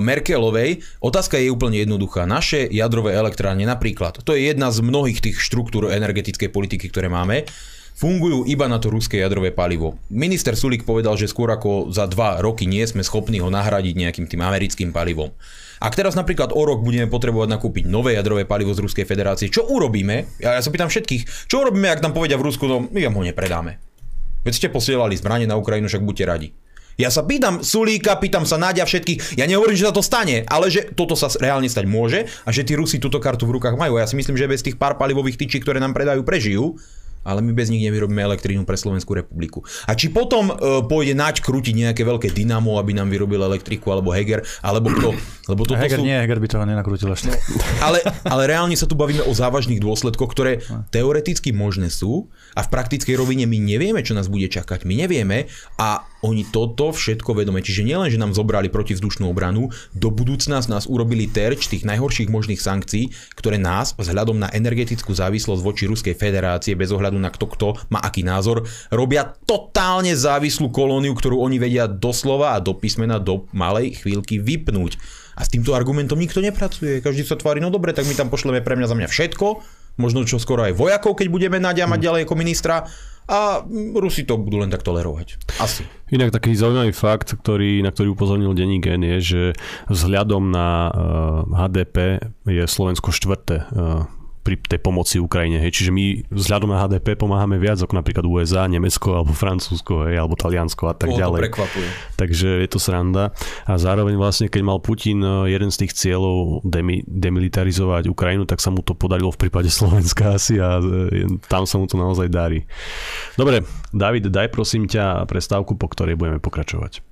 Merkelovej, otázka je úplne jednoduchá. Naše jadrové elektrárne napríklad, to je jedna z mnohých tých štruktúr energetickej politiky, ktoré máme, fungujú iba na to ruské jadrové palivo. Minister Sulik povedal, že skôr ako za dva roky nie sme schopní ho nahradiť nejakým tým americkým palivom. Ak teraz napríklad o rok budeme potrebovať nakúpiť nové jadrové palivo z Ruskej federácie, čo urobíme? Ja, ja sa pýtam všetkých, čo urobíme, ak nám povedia v Rusku, no my vám ho nepredáme. Veď ste posielali zbranie na Ukrajinu, však buďte radi. Ja sa pýtam Sulíka, pýtam sa Náďa všetkých, ja nehovorím, že sa to stane, ale že toto sa reálne stať môže a že tí Rusi túto kartu v rukách majú. Ja si myslím, že bez tých pár palivových tyčí, ktoré nám predajú, prežijú ale my bez nich nevyrobíme elektrínu pre Slovenskú republiku. A či potom e, pôjde nač krútiť nejaké veľké dynamo, aby nám vyrobil elektriku, alebo Heger, alebo kto. Lebo toto Heger sú... nie, Heger by toho nenakrútil ešte. Ale, ale reálne sa tu bavíme o závažných dôsledkoch, ktoré teoreticky možné sú a v praktickej rovine my nevieme, čo nás bude čakať. My nevieme a oni toto všetko vedome. Čiže nielen, že nám zobrali protivzdušnú obranu, do budúcna nás urobili terč tých najhorších možných sankcií, ktoré nás vzhľadom na energetickú závislosť voči Ruskej federácie, bez ohľadu na kto kto má aký názor, robia totálne závislú kolóniu, ktorú oni vedia doslova a do písmena do malej chvíľky vypnúť. A s týmto argumentom nikto nepracuje. Každý sa tvári, no dobre, tak my tam pošleme pre mňa za mňa všetko, možno čo skoro aj vojakov, keď budeme naďamať hmm. ďalej ako ministra a Rusi to budú len tak tolerovať. Asi. Inak taký zaujímavý fakt, ktorý, na ktorý upozornil denník N je, že vzhľadom na uh, eh, HDP je Slovensko štvrté uh, pri tej pomoci Ukrajine. Hej. Čiže my vzhľadom na HDP pomáhame viac ako napríklad USA, Nemecko alebo Francúzsko hej, alebo Taliansko a tak Koho ďalej. Takže je to sranda. A zároveň vlastne, keď mal Putin eh, jeden z tých cieľov demi, demilitarizovať Ukrajinu, tak sa mu to podarilo v prípade Slovenska asi a eh, tam sa mu to naozaj darí. Dobre, David, daj prosím ťa prestávku, po ktorej budeme pokračovať.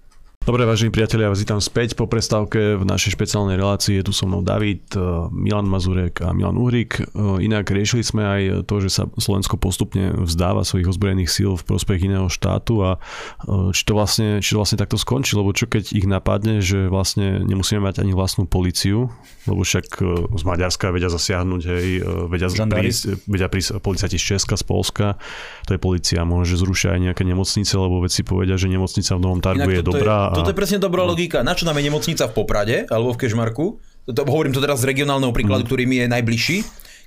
Dobre, vážení priatelia, vás vítam späť po prestávke v našej špeciálnej relácii. Je tu so mnou David, eh, Milan Mazurek a Milan Uhrik. Eh, inak riešili sme aj to, že sa Slovensko postupne vzdáva svojich ozbrojených síl v prospech iného štátu a eh, či to vlastne, či to vlastne takto skončí, lebo čo keď ich napadne, že vlastne nemusíme mať ani vlastnú policiu, lebo však z Maďarska vedia zasiahnuť, hej, vedia prísť, vedia prísť policajti z Česka, z Polska, to je policia, môže zrušiť aj nejaké nemocnice, lebo veci povedia, že nemocnica v Novom Targu je dobrá toto je presne dobrá no. logika. Na čo nám je nemocnica v Poprade alebo v Kešmarku? To, hovorím to teraz z regionálneho príkladu, mm. ktorý mi je najbližší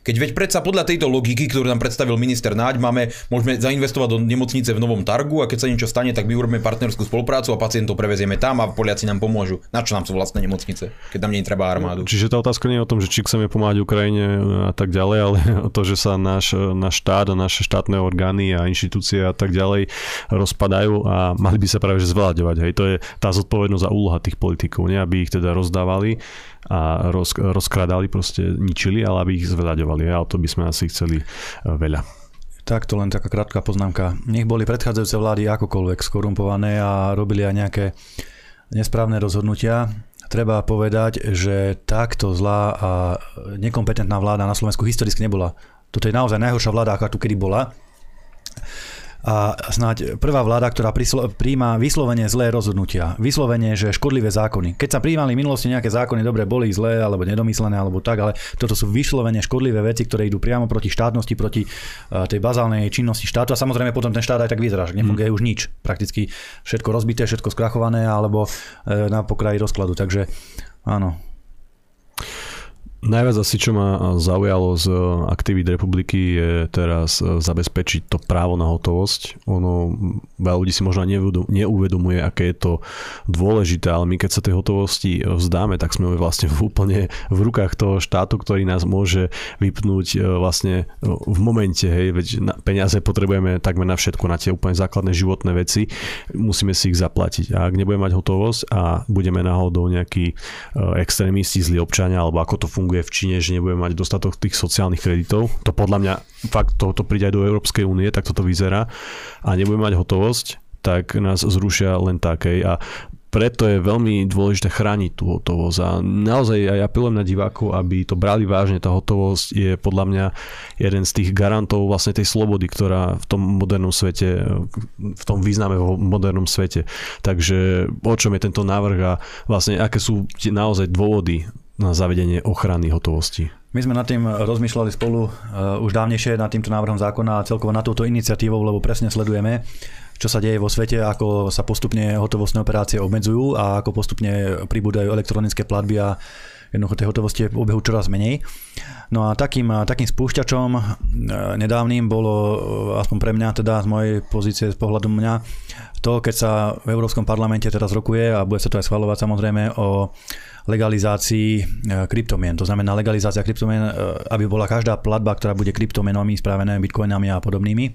keď veď predsa podľa tejto logiky, ktorú nám predstavil minister Náď, máme, môžeme zainvestovať do nemocnice v Novom Targu a keď sa niečo stane, tak my urobíme partnerskú spoluprácu a pacientov prevezieme tam a Poliaci nám pomôžu. Na čo nám sú vlastné nemocnice, keď nám nie treba armádu? Čiže tá otázka nie je o tom, že či chceme pomáhať Ukrajine a tak ďalej, ale o to, že sa náš, náš štát a naše štátne orgány a inštitúcie a tak ďalej rozpadajú a mali by sa práve že zvláďovať. Hej. To je tá zodpovednosť za úloha tých politikov, nie? aby ich teda rozdávali a roz, rozkrádali, proste ničili, ale aby ich zveľaďovali. A to by sme asi chceli e, veľa. Takto len taká krátka poznámka. Nech boli predchádzajúce vlády akokoľvek skorumpované a robili aj nejaké nesprávne rozhodnutia. Treba povedať, že takto zlá a nekompetentná vláda na Slovensku historicky nebola. Toto je naozaj najhoršia vláda, aká tu kedy bola a snáď prvá vláda, ktorá príjma vyslovene zlé rozhodnutia. Vyslovene, že škodlivé zákony. Keď sa príjmali v minulosti nejaké zákony, dobre, boli zlé, alebo nedomyslené, alebo tak, ale toto sú vyslovene škodlivé veci, ktoré idú priamo proti štátnosti, proti tej bazálnej činnosti štátu. A samozrejme potom ten štát aj tak vyzerá, že nefunguje mm. už nič. Prakticky všetko rozbité, všetko skrachované, alebo e, na pokraji rozkladu. Takže áno, Najviac asi, čo ma zaujalo z aktivít republiky je teraz e, zabezpečiť to právo na hotovosť. Ono, veľa ľudí si možno neuvedomuje, aké je to dôležité, ale my keď sa tej hotovosti vzdáme, tak sme vlastne úplne v rukách toho štátu, ktorý nás môže vypnúť vlastne v momente, hej, veď peniaze potrebujeme takmer na všetko, na tie úplne základné životné veci, musíme si ich zaplatiť. A ak nebudeme mať hotovosť a budeme náhodou nejakí extrémisti, zlí občania, alebo ako to funguje, funguje v Číne, že nebudeme mať dostatok tých sociálnych kreditov. To podľa mňa fakt to, to príde aj do Európskej únie, tak toto vyzerá. A nebudeme mať hotovosť, tak nás zrušia len takej. A preto je veľmi dôležité chrániť tú hotovosť a naozaj aj apelujem na divákov, aby to brali vážne. Tá hotovosť je podľa mňa jeden z tých garantov vlastne tej slobody, ktorá v tom modernom svete, v tom význame v modernom svete. Takže o čom je tento návrh a vlastne aké sú naozaj dôvody na zavedenie ochrany hotovosti? My sme nad tým rozmýšľali spolu uh, už dávnejšie nad týmto návrhom zákona a celkovo na touto iniciatívou, lebo presne sledujeme, čo sa deje vo svete, ako sa postupne hotovostné operácie obmedzujú a ako postupne pribúdajú elektronické platby a jednoducho tej hotovosti je v obehu čoraz menej. No a takým, takým spúšťačom e, nedávnym bolo, e, aspoň pre mňa, teda z mojej pozície, z pohľadu mňa, to, keď sa v Európskom parlamente teraz rokuje a bude sa to aj schvalovať samozrejme o legalizácii e, kryptomien. To znamená legalizácia kryptomien, e, aby bola každá platba, ktorá bude kryptomenami spravené bitcoinami a podobnými,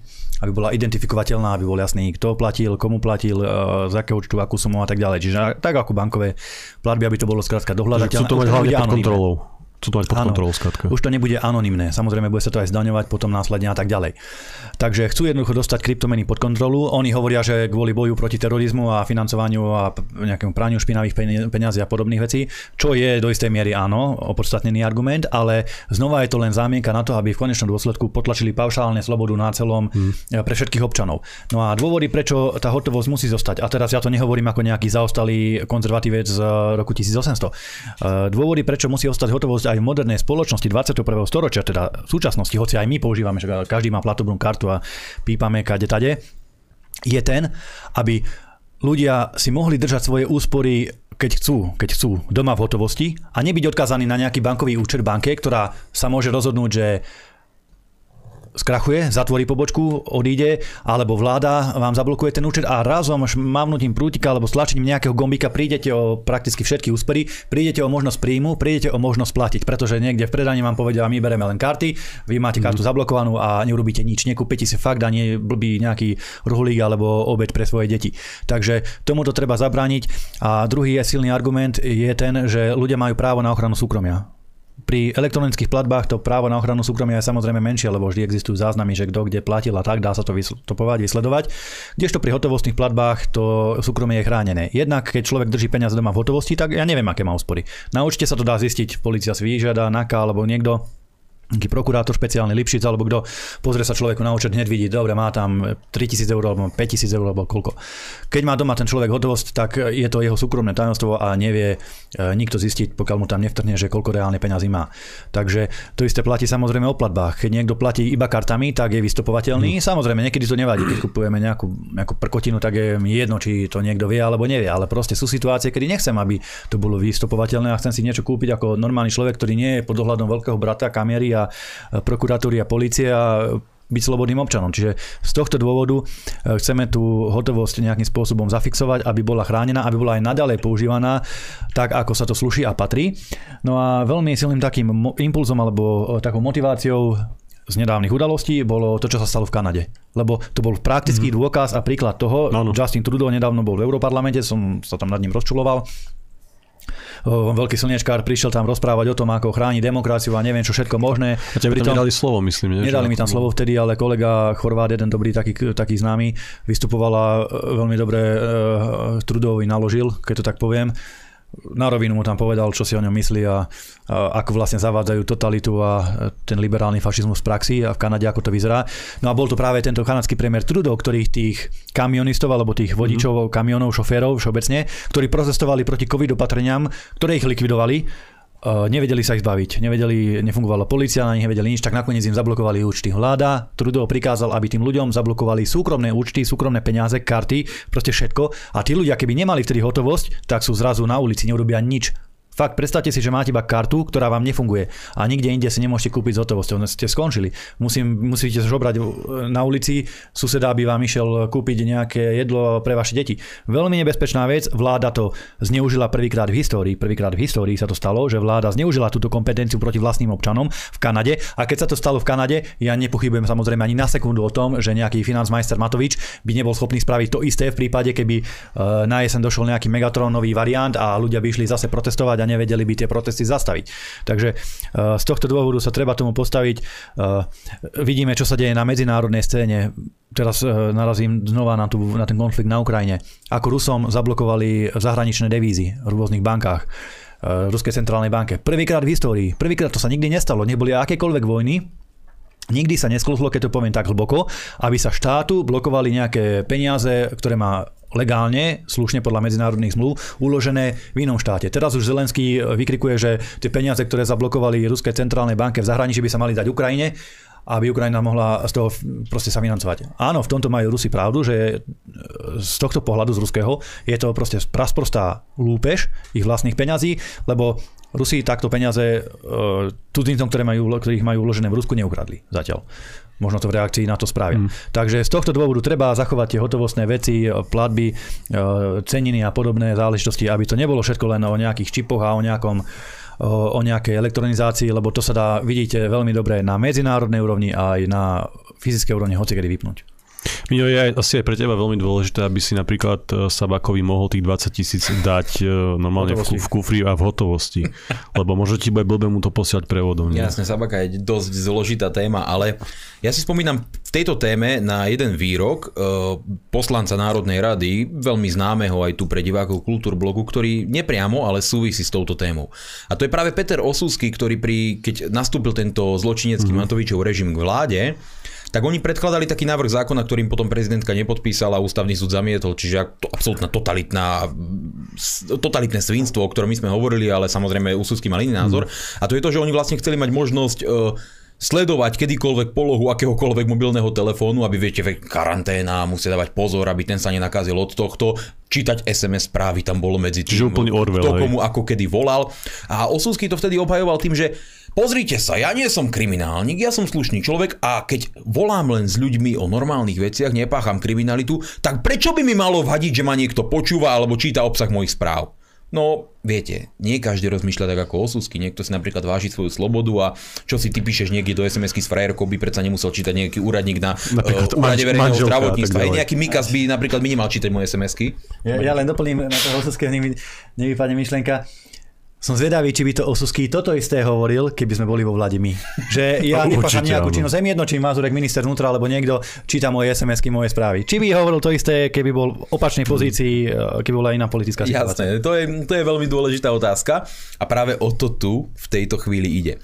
aby bola identifikovateľná, aby bol jasný, kto platil, komu platil, e, z akého účtu, akú sumu a tak ďalej. Čiže tak ako bankové platby, aby to bolo skrátka dohľadateľné. Chcú to mať hlavne pod kontrolou. To mať pod kontrolou, Už to nebude anonymné. Samozrejme, bude sa to aj zdaňovať potom následne a tak ďalej. Takže chcú jednoducho dostať kryptomeny pod kontrolu. Oni hovoria, že kvôli boju proti terorizmu a financovaniu a nejakému praniu špinavých peniazí a podobných vecí, čo je do istej miery áno, opodstatnený argument, ale znova je to len zámienka na to, aby v konečnom dôsledku potlačili paušálne slobodu na celom hmm. pre všetkých občanov. No a dôvody, prečo tá hotovosť musí zostať, a teraz ja to nehovorím ako nejaký zaostalý konzervatívec z roku 1800. Dôvody, prečo musí ostať hotovosť aj v modernej spoločnosti 21. storočia, teda v súčasnosti, hoci aj my používame, že každý má platobnú kartu a pípame kade tade, je ten, aby ľudia si mohli držať svoje úspory keď chcú, keď chcú, doma v hotovosti a nebyť odkázaní na nejaký bankový účet banke, ktorá sa môže rozhodnúť, že skrachuje, zatvorí pobočku, odíde, alebo vláda vám zablokuje ten účet a razom mávnutím prútika alebo stlačením nejakého gombíka prídete o prakticky všetky úspery, prídete o možnosť príjmu, prídete o možnosť platiť, pretože niekde v predaní vám povedia, my bereme len karty, vy máte kartu mm. zablokovanú a neurobíte nič, nekúpite si fakt ani blbý nejaký rohlík alebo obed pre svoje deti. Takže tomuto treba zabrániť a druhý je silný argument je ten, že ľudia majú právo na ochranu súkromia Pri elektronických platbách to právo na ochranu súkromia je samozrejme menšie, lebo vždy existujú záznamy, že kto kde platil a tak, dá sa to vystopovať, vysledovať. Kdežto pri hotovostných platbách to súkromie je chránené. Jednak, keď človek drží peniaze doma v hotovosti, tak ja neviem, aké má úspory. Na účte sa to dá zistiť, policia si vyžiada, NAKA alebo niekto nejaký prokurátor špeciálny Lipšic alebo kto pozrie sa človeku na účet, hneď vidí, dobre, má tam 3000 eur alebo 5000 eur alebo koľko. Keď má doma ten človek hotovosť, tak je to jeho súkromné tajomstvo a nevie e, nikto zistiť, pokiaľ mu tam nevtrhne, že koľko reálne peňazí má. Takže to isté platí samozrejme o platbách. Keď niekto platí iba kartami, tak je vystopovateľný. Mm. Samozrejme, niekedy to nevadí, keď kupujeme nejakú, nejakú prkotinu, tak je jedno, či to niekto vie alebo nevie. Ale proste sú situácie, kedy nechcem, aby to bolo vystopovateľné a chcem si niečo kúpiť ako normálny človek, ktorý nie je pod dohľadom veľkého brata, kamery a prokuratúry a policie a byť slobodným občanom. Čiže z tohto dôvodu e, chceme tú hotovosť nejakým spôsobom zafixovať, aby bola chránená, aby bola aj naďalej používaná tak, ako sa to sluší a patrí. No a veľmi silným takým impulzom alebo e, takou motiváciou z nedávnych udalostí bolo to, čo sa stalo v Kanade. Lebo to bol praktický mm. dôkaz a príklad toho. No, no. Justin Trudeau nedávno bol v Európarlamente, som sa tam nad ním rozčuloval veľký slnečkár prišiel tam rozprávať o tom, ako chráni demokraciu a neviem čo všetko možné. A tebe tam nedali slovo, myslím. Nie? Nedali mi tam slovo vtedy, ale kolega Chorvát, jeden dobrý taký, taký známy, vystupovala veľmi dobre e, Trudovi naložil, keď to tak poviem na rovinu mu tam povedal, čo si o ňom myslí a, a ako vlastne zavádzajú totalitu a ten liberálny fašizmus v praxi a v Kanade ako to vyzerá. No a bol to práve tento kanadský premiér Trudeau, ktorých tých kamionistov alebo tých vodičov, mm-hmm. kamionov, šoférov všeobecne, ktorí protestovali proti covid opatreniam, ktoré ich likvidovali, nevedeli sa ich zbaviť, nevedeli, nefungovala policia, na nich nevedeli nič, tak nakoniec im zablokovali účty. Vláda Trudeau prikázal, aby tým ľuďom zablokovali súkromné účty, súkromné peniaze, karty, proste všetko. A tí ľudia, keby nemali vtedy hotovosť, tak sú zrazu na ulici, neurobia nič. Fakt, predstavte si, že máte iba kartu, ktorá vám nefunguje a nikde inde si nemôžete kúpiť s hotovosťou, no ste skončili. Musím, musíte žobrať na ulici, suseda by vám išiel kúpiť nejaké jedlo pre vaše deti. Veľmi nebezpečná vec, vláda to zneužila prvýkrát v histórii. Prvýkrát v histórii sa to stalo, že vláda zneužila túto kompetenciu proti vlastným občanom v Kanade a keď sa to stalo v Kanade, ja nepochybujem samozrejme ani na sekundu o tom, že nejaký financmajster Matovič by nebol schopný spraviť to isté v prípade, keby eh, na jesen došiel nejaký Megatrónový variant a ľudia by išli zase protestovať a nevedeli by tie protesty zastaviť. Takže eh, z tohto dôvodu sa treba tomu postaviť. Eh, vidíme, čo sa deje na medzinárodnej scéne. Teraz eh, narazím znova na, tú, na ten konflikt na Ukrajine. Ako Rusom zablokovali zahraničné devízy v rôznych bankách. Ruskej centrálnej banke. Prvýkrát v histórii. Prvýkrát to sa nikdy nestalo. Neboli akékoľvek vojny, Nikdy sa nesklzlo, keď to poviem tak hlboko, aby sa štátu blokovali nejaké peniaze, ktoré má legálne, slušne podľa medzinárodných zmluv, uložené v inom štáte. Teraz už Zelenský vykrikuje, že tie peniaze, ktoré zablokovali Ruskej centrálnej banke v zahraničí, by sa mali dať Ukrajine aby Ukrajina mohla z toho proste sa financovať. Áno, v tomto majú Rusi pravdu, že z tohto pohľadu z ruského je to proste prasprostá lúpež ich vlastných peňazí, lebo Rusi takto peniaze uh, cudzincom, ktoré majú, ktorých majú uložené v Rusku, neukradli zatiaľ. Možno to v reakcii na to spravia. Mm. Takže z tohto dôvodu treba zachovať tie hotovostné veci, platby, ceniny a podobné záležitosti, aby to nebolo všetko len o nejakých čipoch a o nejakom o nejakej elektronizácii, lebo to sa dá, vidíte, veľmi dobre na medzinárodnej úrovni a aj na fyzickej úrovni hocikedy vypnúť. Mino, je asi aj pre teba veľmi dôležité, aby si napríklad e, Sabakovi mohol tých 20 tisíc dať e, normálne v, v kufri a v hotovosti. Lebo možno ti bude blbé mu to posiať prevodom. Nie? Jasne, Sabaka je dosť zložitá téma, ale ja si spomínam v tejto téme na jeden výrok e, poslanca Národnej rady, veľmi známeho aj tu pre divákov Kultúrblogu, ktorý nepriamo, ale súvisí s touto témou. A to je práve Peter Osusky, ktorý pri, keď nastúpil tento zločinecký mm-hmm. Matovičov režim k vláde, tak oni predkladali taký návrh zákona, ktorým potom prezidentka nepodpísala a ústavný súd zamietol, čiže to absolútna totalitná, totalitné svinstvo, o ktorom my sme hovorili, ale samozrejme Úsudský mal iný názor. Mm. A to je to, že oni vlastne chceli mať možnosť uh, sledovať kedykoľvek polohu akéhokoľvek mobilného telefónu, aby viete, karanténa, musia dávať pozor, aby ten sa nenakazil od tohto, čítať SMS správy tam bolo medzi tým, Čiže úplný Orwell, kto komu ako kedy volal. A Osúsky to vtedy obhajoval tým, že Pozrite sa, ja nie som kriminálnik, ja som slušný človek a keď volám len s ľuďmi o normálnych veciach, nepácham kriminalitu, tak prečo by mi malo vadiť, že ma niekto počúva alebo číta obsah mojich správ? No, viete, nie každý rozmýšľa tak ako osusky. Niekto si napríklad váži svoju slobodu a čo si ty píšeš niekde do SMS-ky s frajerkou, by predsa nemusel čítať nejaký úradník na uh, úrade verejného zdravotníctva. Aj nejaký Mikas by napríklad mi nemal čítať moje SMS-ky. Ja, ja len doplním na toho osuského, nevypadne myšlenka Som zvedavý, či by to Osusky toto isté hovoril, keby sme boli vo vláde my. Že ja nepášam nejakú činnosť, aj jedno, či Mazurek, minister vnútra, alebo niekto číta moje SMS-ky, moje správy. Či by hovoril to isté, keby bol v opačnej pozícii, keby bola iná politická situácia. Jasné, to je, to je veľmi dôležitá otázka a práve o to tu v tejto chvíli ide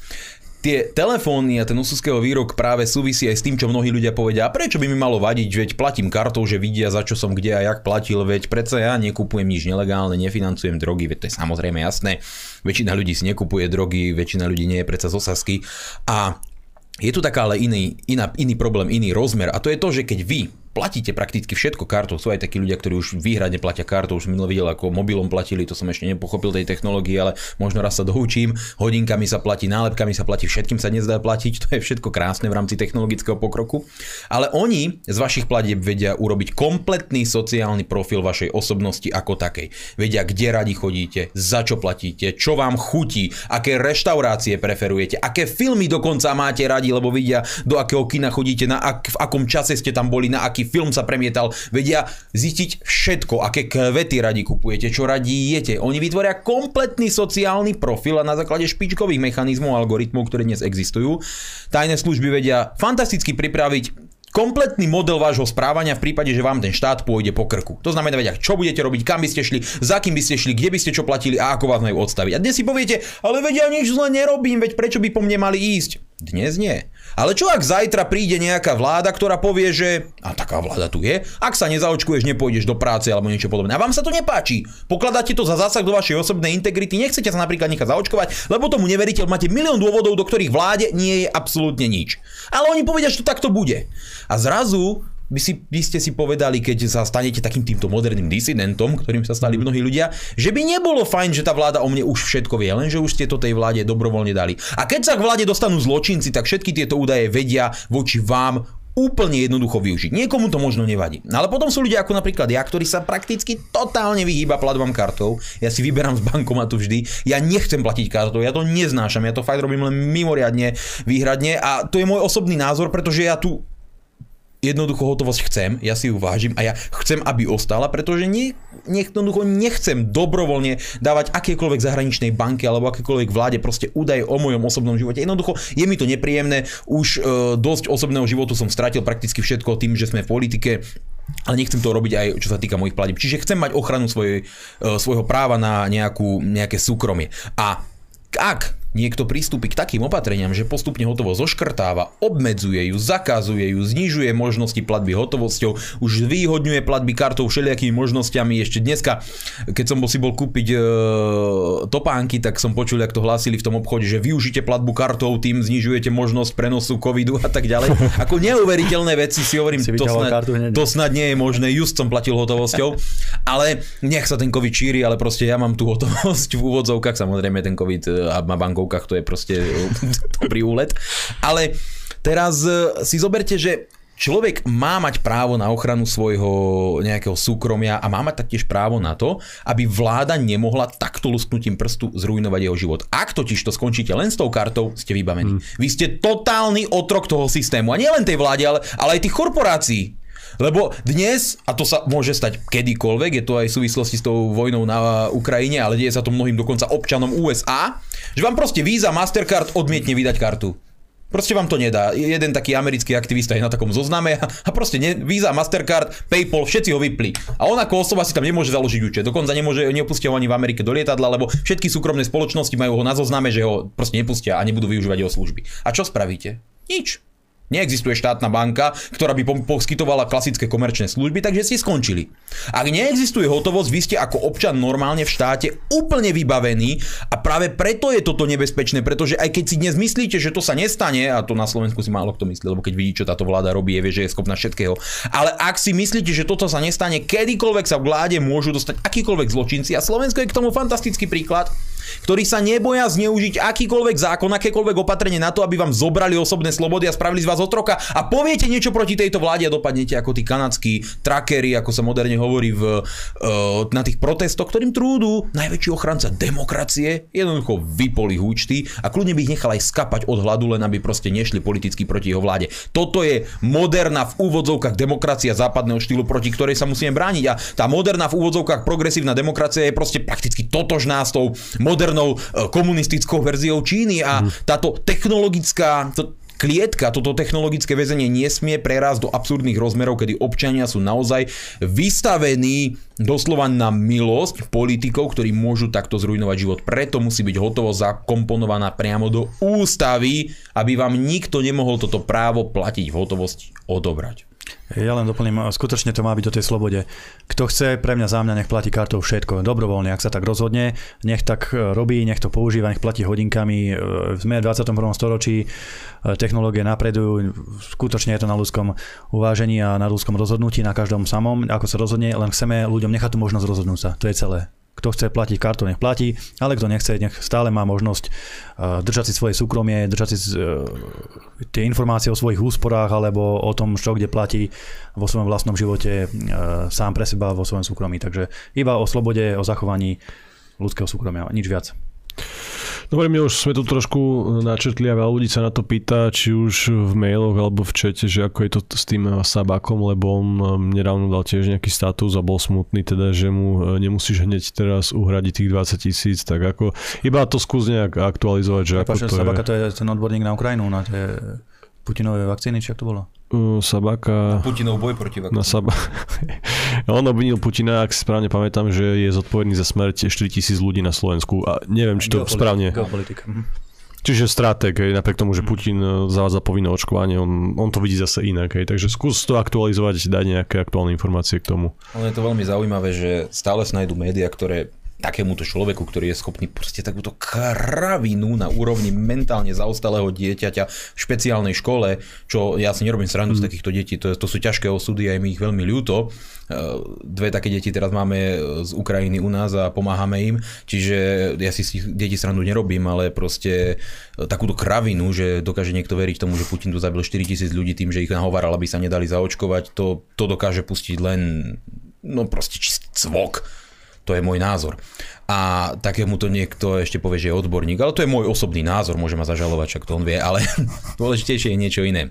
tie telefóny a ten Osuského výrok práve súvisí aj s tým, čo mnohí ľudia povedia. A prečo by mi malo vadiť, veď platím kartou, že vidia, za čo som kde a jak platil, veď predsa ja nekupujem nič nelegálne, nefinancujem drogy, veď to je samozrejme jasné. Väčšina ľudí si nekupuje drogy, väčšina ľudí nie je predsa z Osasky. A je tu taká ale iný, iná, iný problém, iný rozmer a to je to, že keď vy platíte prakticky všetko kartou. Sú aj takí ľudia, ktorí už výhradne platia kartou. Už som minulý videl, ako mobilom platili, to som ešte nepochopil tej technológie, ale možno raz sa doučím. Hodinkami sa platí, nálepkami sa platí, všetkým sa nezdá platiť. To je všetko krásne v rámci technologického pokroku. Ale oni z vašich platieb vedia urobiť kompletný sociálny profil vašej osobnosti ako takej. Vedia, kde radi chodíte, za čo platíte, čo vám chutí, aké reštaurácie preferujete, aké filmy dokonca máte radi, lebo vidia, do akého kina chodíte, na ak, v akom čase ste tam boli, na aký aký film sa premietal, vedia zistiť všetko, aké kvety radi kupujete, čo radi jete. Oni vytvoria kompletný sociálny profil a na základe špičkových mechanizmov a algoritmov, ktoré dnes existujú, tajné služby vedia fantasticky pripraviť kompletný model vášho správania v prípade, že vám ten štát pôjde po krku. To znamená vedia, čo budete robiť, kam by ste šli, za kým by ste šli, kde by ste čo platili a ako vás majú odstaviť. A dnes si poviete, ale vedia, nič zle nerobím, veď prečo by po mne mali ísť? Dnes nie. Ale čo ak zajtra príde nejaká vláda, ktorá povie, že a taká vláda tu je, ak sa nezaočkuješ, nepôjdeš do práce alebo niečo podobné. A vám sa to nepáči. Pokladáte to za zásah do vašej osobnej integrity, nechcete sa napríklad nechať zaočkovať, lebo tomu neveríte, máte milión dôvodov, do ktorých vláde nie je absolútne nič. Ale oni povedia, že to takto bude. A zrazu by, si, by ste si povedali, keď sa stanete takým týmto moderným disidentom, ktorým sa stali mnohí ľudia, že by nebolo fajn, že tá vláda o mne už všetko vie, lenže už ste to tej vláde dobrovoľne dali. A keď sa k vláde dostanú zločinci, tak všetky tieto údaje vedia voči vám úplne jednoducho využiť. Niekomu to možno nevadí. No ale potom sú ľudia ako napríklad ja, ktorí sa prakticky totálne vyhýba platbám kartou. Ja si vyberám z bankomatu vždy. Ja nechcem platiť kartou, ja to neznášam, ja to fakt robím len mimoriadne, výhradne a to je môj osobný názor, pretože ja tu jednoducho hotovosť chcem, ja si ju vážim a ja chcem, aby ostala, pretože nie, jednoducho nechcem dobrovoľne dávať akékoľvek zahraničnej banke alebo akékoľvek vláde proste údaje o mojom osobnom živote. Jednoducho je mi to nepríjemné, už e, dosť osobného životu som stratil prakticky všetko tým, že sme v politike ale nechcem to robiť aj čo sa týka mojich platieb. Čiže chcem mať ochranu svojej, e, svojho práva na nejakú, nejaké súkromie. A ak niekto prístupí k takým opatreniam, že postupne hotovo zoškrtáva, obmedzuje ju, zakazuje ju, znižuje možnosti platby hotovosťou, už zvýhodňuje platby kartou všelijakými možnosťami. Ešte dneska, keď som bol si bol kúpiť e, topánky, tak som počul, ak to hlásili v tom obchode, že využite platbu kartou, tým znižujete možnosť prenosu covidu a tak ďalej. Ako neuveriteľné veci si hovorím, si to, snad, to snad nie je možné, just som platil hotovosťou, ale nech sa ten covid šíri, ale proste ja mám tú hotovosť v úvodzovkách, samozrejme ten covid e, a má bankovkách to je proste dobrý úlet. Ale teraz e, si zoberte, že človek má mať právo na ochranu svojho nejakého súkromia a má mať taktiež právo na to, aby vláda nemohla takto lusknutím prstu zrujnovať jeho život. Ak totiž to skončíte len s tou kartou, ste vybavení. Mm. Vy ste totálny otrok toho systému. A nielen tej vláde, ale, ale aj tých korporácií. Lebo dnes, a to sa môže stať kedykoľvek, je to aj v súvislosti s tou vojnou na Ukrajine, ale deje sa to mnohým dokonca občanom USA, že vám proste Visa, Mastercard odmietne vydať kartu. Proste vám to nedá. Jeden taký americký aktivista je na takom zozname a proste ne, Visa, Mastercard, PayPal, všetci ho vypli. A on ako osoba si tam nemôže založiť účet. Dokonca nemôže, neopustia ho ani v Amerike do lietadla, lebo všetky súkromné spoločnosti majú ho na zozname, že ho proste nepustia a nebudú využívať jeho služby. A čo spravíte? Nič. Neexistuje štátna banka, ktorá by poskytovala klasické komerčné služby, takže ste skončili. Ak neexistuje hotovosť, vy ste ako občan normálne v štáte úplne vybavený a práve preto je toto nebezpečné, pretože aj keď si dnes myslíte, že to sa nestane, a to na Slovensku si málo kto myslí, lebo keď vidí, čo táto vláda robí, je vie, že je schopná všetkého. Ale ak si myslíte, že toto sa nestane, kedykoľvek sa v vláde môžu dostať akýkoľvek zločinci a Slovensko je k tomu fantastický príklad, ktorí sa neboja zneužiť akýkoľvek zákon, akékoľvek opatrenie na to, aby vám zobrali osobné slobody a spravili z vás otroka a poviete niečo proti tejto vláde a dopadnete ako tí kanadskí trackery, ako sa moderne hovorí v, uh, na tých protestoch, ktorým trúdu najväčší ochranca demokracie jednoducho vypoli účty a kľudne by ich nechal aj skapať od hladu, len aby proste nešli politicky proti jeho vláde. Toto je moderná v úvodzovkách demokracia západného štýlu, proti ktorej sa musíme brániť a tá moderná v úvodzovkách progresívna demokracia je proste prakticky totožná s tou modernou komunistickou verziou Číny a mm. táto technologická, to, klietka, toto technologické väzenie nesmie prerásť do absurdných rozmerov, kedy občania sú naozaj vystavení doslova na milosť politikov, ktorí môžu takto zrujnovať život. Preto musí byť hotovo zakomponovaná priamo do ústavy, aby vám nikto nemohol toto právo platiť v hotovosti odobrať. Ja len doplním, skutočne to má byť o tej slobode. Kto chce, pre mňa za mňa nech platí kartou všetko, dobrovoľne, ak sa tak rozhodne, nech tak e, robí, nech to používa, nech platí hodinkami. E, sme v 21. storočí, e, technológie napredujú, skutočne je to na ľudskom uvážení a na ľudskom rozhodnutí, na každom samom, ako sa rozhodne, len chceme ľuďom nechať tú možnosť rozhodnúť sa, to je celé. Kto chce platiť kartou, nech platí, ale kto nechce, nech stále má možnosť uh, držať si svoje súkromie, držať si uh, tie informácie o svojich úsporách alebo o tom, čo kde platí vo svojom vlastnom živote uh, sám pre seba vo svojom súkromí. Takže iba o slobode, o zachovaní ľudského súkromia, nič viac. Dobre, my už sme tu trošku načrtli a veľa ľudí sa na to pýta, či už v mailoch alebo v čete, že ako je to s tým Sabakom, lebo on um, nedávno dal tiež nejaký status a bol smutný, teda, že mu nemusíš hneď teraz uhradiť tých 20 tisíc, tak ako iba to skús nejak aktualizovať, že ako to Sabaka je. to je ten odborník na Ukrajinu, na tie Putinové vakcíny, či to bolo? Uh, Sabaka... Na Putinov boj proti vakcínu. Na Saba... On obvinil Putina, ak si správne pamätám, že je zodpovedný za smrť 4000 ľudí na Slovensku. A neviem, či to Geopolitik, správne... Geopolitika. Mhm. Čiže strateg, hej, napriek tomu, že Putin e, zavádza povinné očkovanie, on, on to vidí zase inak. Hej, takže skús to aktualizovať, dať nejaké aktuálne informácie k tomu. Ale je to veľmi zaujímavé, že stále sa nájdú médiá, ktoré takémuto človeku, ktorý je schopný proste takúto kravinu na úrovni mentálne zaostalého dieťaťa v špeciálnej škole, čo ja si nerobím srandu mm. z takýchto detí, to, to sú ťažké osudy a je mi ich veľmi ľúto. E, dve také deti teraz máme z Ukrajiny u nás a pomáhame im, čiže ja si z deti srandu nerobím, ale proste e, takúto kravinu, že dokáže niekto veriť tomu, že Putin tu zabil 4000 ľudí tým, že ich nahovaral, aby sa nedali zaočkovať, to, to dokáže pustiť len no proste čist cvok. To je môj názor. A takému to niekto ešte povie, že je odborník, ale to je môj osobný názor, môže ma zažalovať, čak to on vie, ale dôležitejšie je niečo iné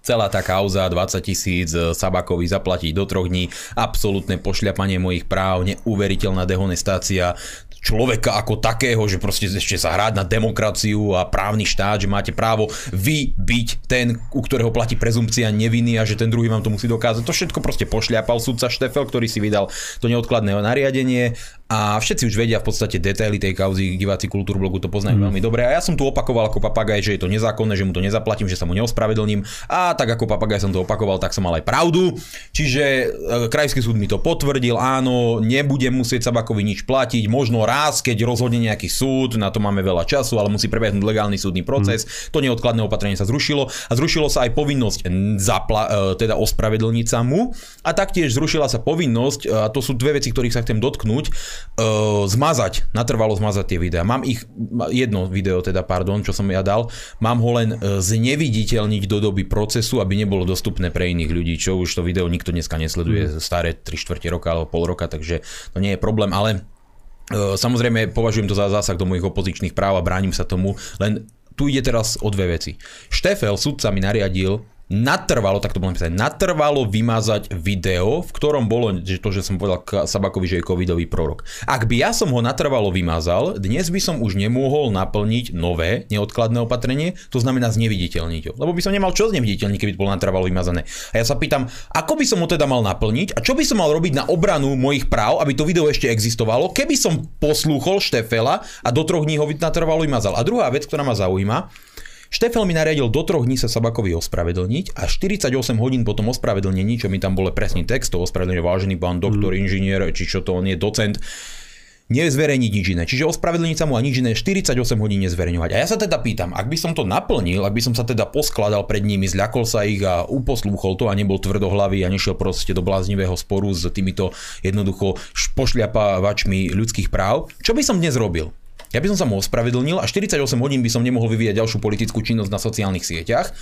celá tá kauza 20 tisíc e, Sabakovi zaplatiť do troch dní, absolútne pošľapanie mojich práv, neuveriteľná dehonestácia človeka ako takého, že proste ešte sa hrať na demokraciu a právny štát, že máte právo vy byť ten, u ktorého platí prezumpcia neviny a že ten druhý vám to musí dokázať. To všetko proste pošľapal sudca Štefel, ktorý si vydal to neodkladné nariadenie a všetci už vedia v podstate detaily tej kauzy, diváci blogu to poznajú mm. veľmi dobre. A ja som tu opakoval ako papagaj, že je to nezákonné, že mu to nezaplatím, že sa mu neospravedlním. A tak ako papagaj som to opakoval, tak som mal aj pravdu. Čiže e, krajský súd mi to potvrdil, áno, nebudem musieť Sabakovi nič platiť, možno raz, keď rozhodne nejaký súd, na to máme veľa času, ale musí prebehnúť legálny súdny proces. Mm. To neodkladné opatrenie sa zrušilo a zrušilo sa aj povinnosť zapla- e, teda ospravedlniť sa mu a taktiež zrušila sa povinnosť, a to sú dve veci, ktorých sa chcem dotknúť, uh, zmazať, natrvalo zmazať tie videá. Mám ich, jedno video teda, pardon, čo som ja dal, mám ho len uh, zneviditeľniť do doby procesu, aby nebolo dostupné pre iných ľudí, čo už to video nikto dneska nesleduje, mm. staré 3 čtvrte roka alebo pol roka, takže to nie je problém, ale uh, samozrejme považujem to za zásah do mojich opozičných práv a bránim sa tomu, len tu ide teraz o dve veci. Štefel, sudca mi nariadil, natrvalo, tak to bolo napísané, natrvalo vymazať video, v ktorom bolo že to, že som povedal Sabakovi, že je covidový prorok. Ak by ja som ho natrvalo vymazal, dnes by som už nemohol naplniť nové neodkladné opatrenie, to znamená zneviditeľniť ho. Lebo by som nemal čo zneviditeľniť, keby bolo natrvalo vymazané. A ja sa pýtam, ako by som ho teda mal naplniť a čo by som mal robiť na obranu mojich práv, aby to video ešte existovalo, keby som poslúchol Štefela a do troch dní ho natrvalo vymazal. A druhá vec, ktorá ma zaujíma, Štefel mi nariadil do troch dní sa Sabakovi ospravedlniť a 48 hodín po tom ospravedlnení, čo mi tam bolo presný text, to ospravedlenie vážený pán doktor, mm. inžinier, či čo to on je, docent, nezverejniť nič iné. Čiže ospravedlniť sa mu a nič iné 48 hodín nezverejňovať. A ja sa teda pýtam, ak by som to naplnil, ak by som sa teda poskladal pred nimi, zľakol sa ich a uposlúchol to a nebol tvrdohlavý a nešiel proste do bláznivého sporu s týmito jednoducho pošľapávačmi ľudských práv, čo by som dnes robil? Ja by som sa mu ospravedlnil a 48 hodín by som nemohol vyvíjať ďalšiu politickú činnosť na sociálnych sieťach. E,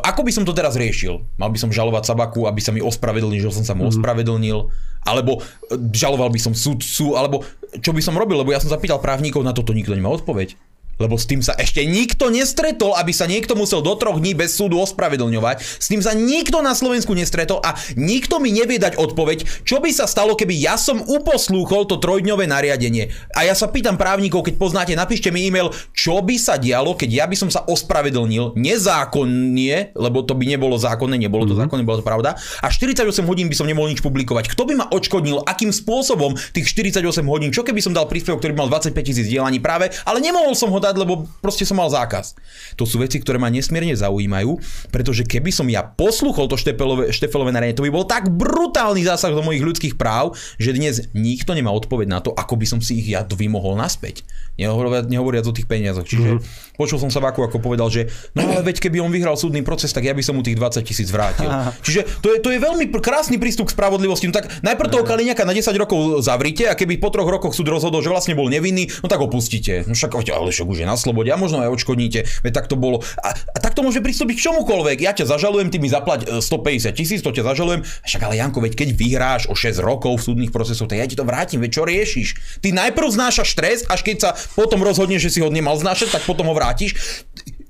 ako by som to teraz riešil? Mal by som žalovať Sabaku, aby sa mi ospravedlnil, že som sa mu mm. ospravedlnil? Alebo e, žaloval by som sudcu? Alebo čo by som robil? Lebo ja som zapýtal právnikov, na toto nikto nemá odpoveď. Lebo s tým sa ešte nikto nestretol, aby sa niekto musel do troch dní bez súdu ospravedlňovať. S tým sa nikto na Slovensku nestretol a nikto mi nevie dať odpoveď, čo by sa stalo, keby ja som uposlúchol to trojdňové nariadenie. A ja sa pýtam právnikov, keď poznáte, napíšte mi e-mail, čo by sa dialo, keď ja by som sa ospravedlnil nezákonne, lebo to by nebolo zákonné, nebolo to mm-hmm. zákonné, bola to pravda, a 48 hodín by som nemohol nič publikovať. Kto by ma odškodnil, akým spôsobom tých 48 hodín, čo keby som dal príspevok, ktorý mal 25 tisíc dielaní práve, ale nemohol som ho dať, lebo proste som mal zákaz. To sú veci, ktoré ma nesmierne zaujímajú, pretože keby som ja posluchol to Štefelové, Štefelové nariadenie, to by bol tak brutálny zásah do mojich ľudských práv, že dnes nikto nemá odpoveď na to, ako by som si ich ja vymohol naspäť. Nehovoriac, nehovoriac o tých peniazoch. Čiže mm-hmm. Počul som sa Vaku, ako povedal, že no ale veď keby on vyhral súdny proces, tak ja by som mu tých 20 tisíc vrátil. Čiže to je, to je veľmi krásny prístup k spravodlivosti. No tak najprv toho Kaliňaka na 10 rokov zavrite a keby po troch rokoch súd rozhodol, že vlastne bol nevinný, no tak ho pustíte. No však, ale však už je na slobode a možno aj odškodníte. Veď tak to bolo. A, a tak to môže pristúpiť k čomukoľvek. Ja ťa zažalujem, ty mi zaplať 150 e, tisíc, to ťa zažalujem. Však ale Janko, veď keď vyhráš o 6 rokov v súdnych procesoch, tak ja ti to vrátim, veď čo riešiš? Ty najprv znášaš stres, až keď sa potom rozhodneš, že si ho nemal znášať, tak potom ho vrátiš?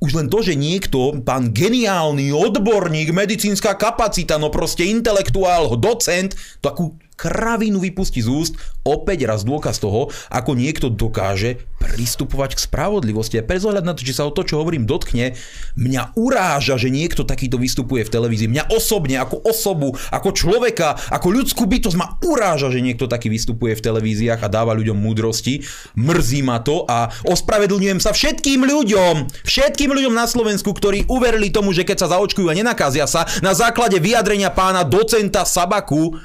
Už len to, že niekto, pán geniálny odborník, medicínska kapacita, no proste intelektuál, docent, takú kravinu vypustí z úst, opäť raz dôkaz toho, ako niekto dokáže pristupovať k spravodlivosti. A bez na to, či sa o to, čo hovorím, dotkne, mňa uráža, že niekto takýto vystupuje v televízii. Mňa osobne, ako osobu, ako človeka, ako ľudskú bytosť ma uráža, že niekto taký vystupuje v televíziách a dáva ľuďom múdrosti. Mrzí ma to a ospravedlňujem sa všetkým ľuďom, všetkým ľuďom na Slovensku, ktorí uverili tomu, že keď sa zaočkujú a nenakázia sa, na základe vyjadrenia pána docenta Sabaku,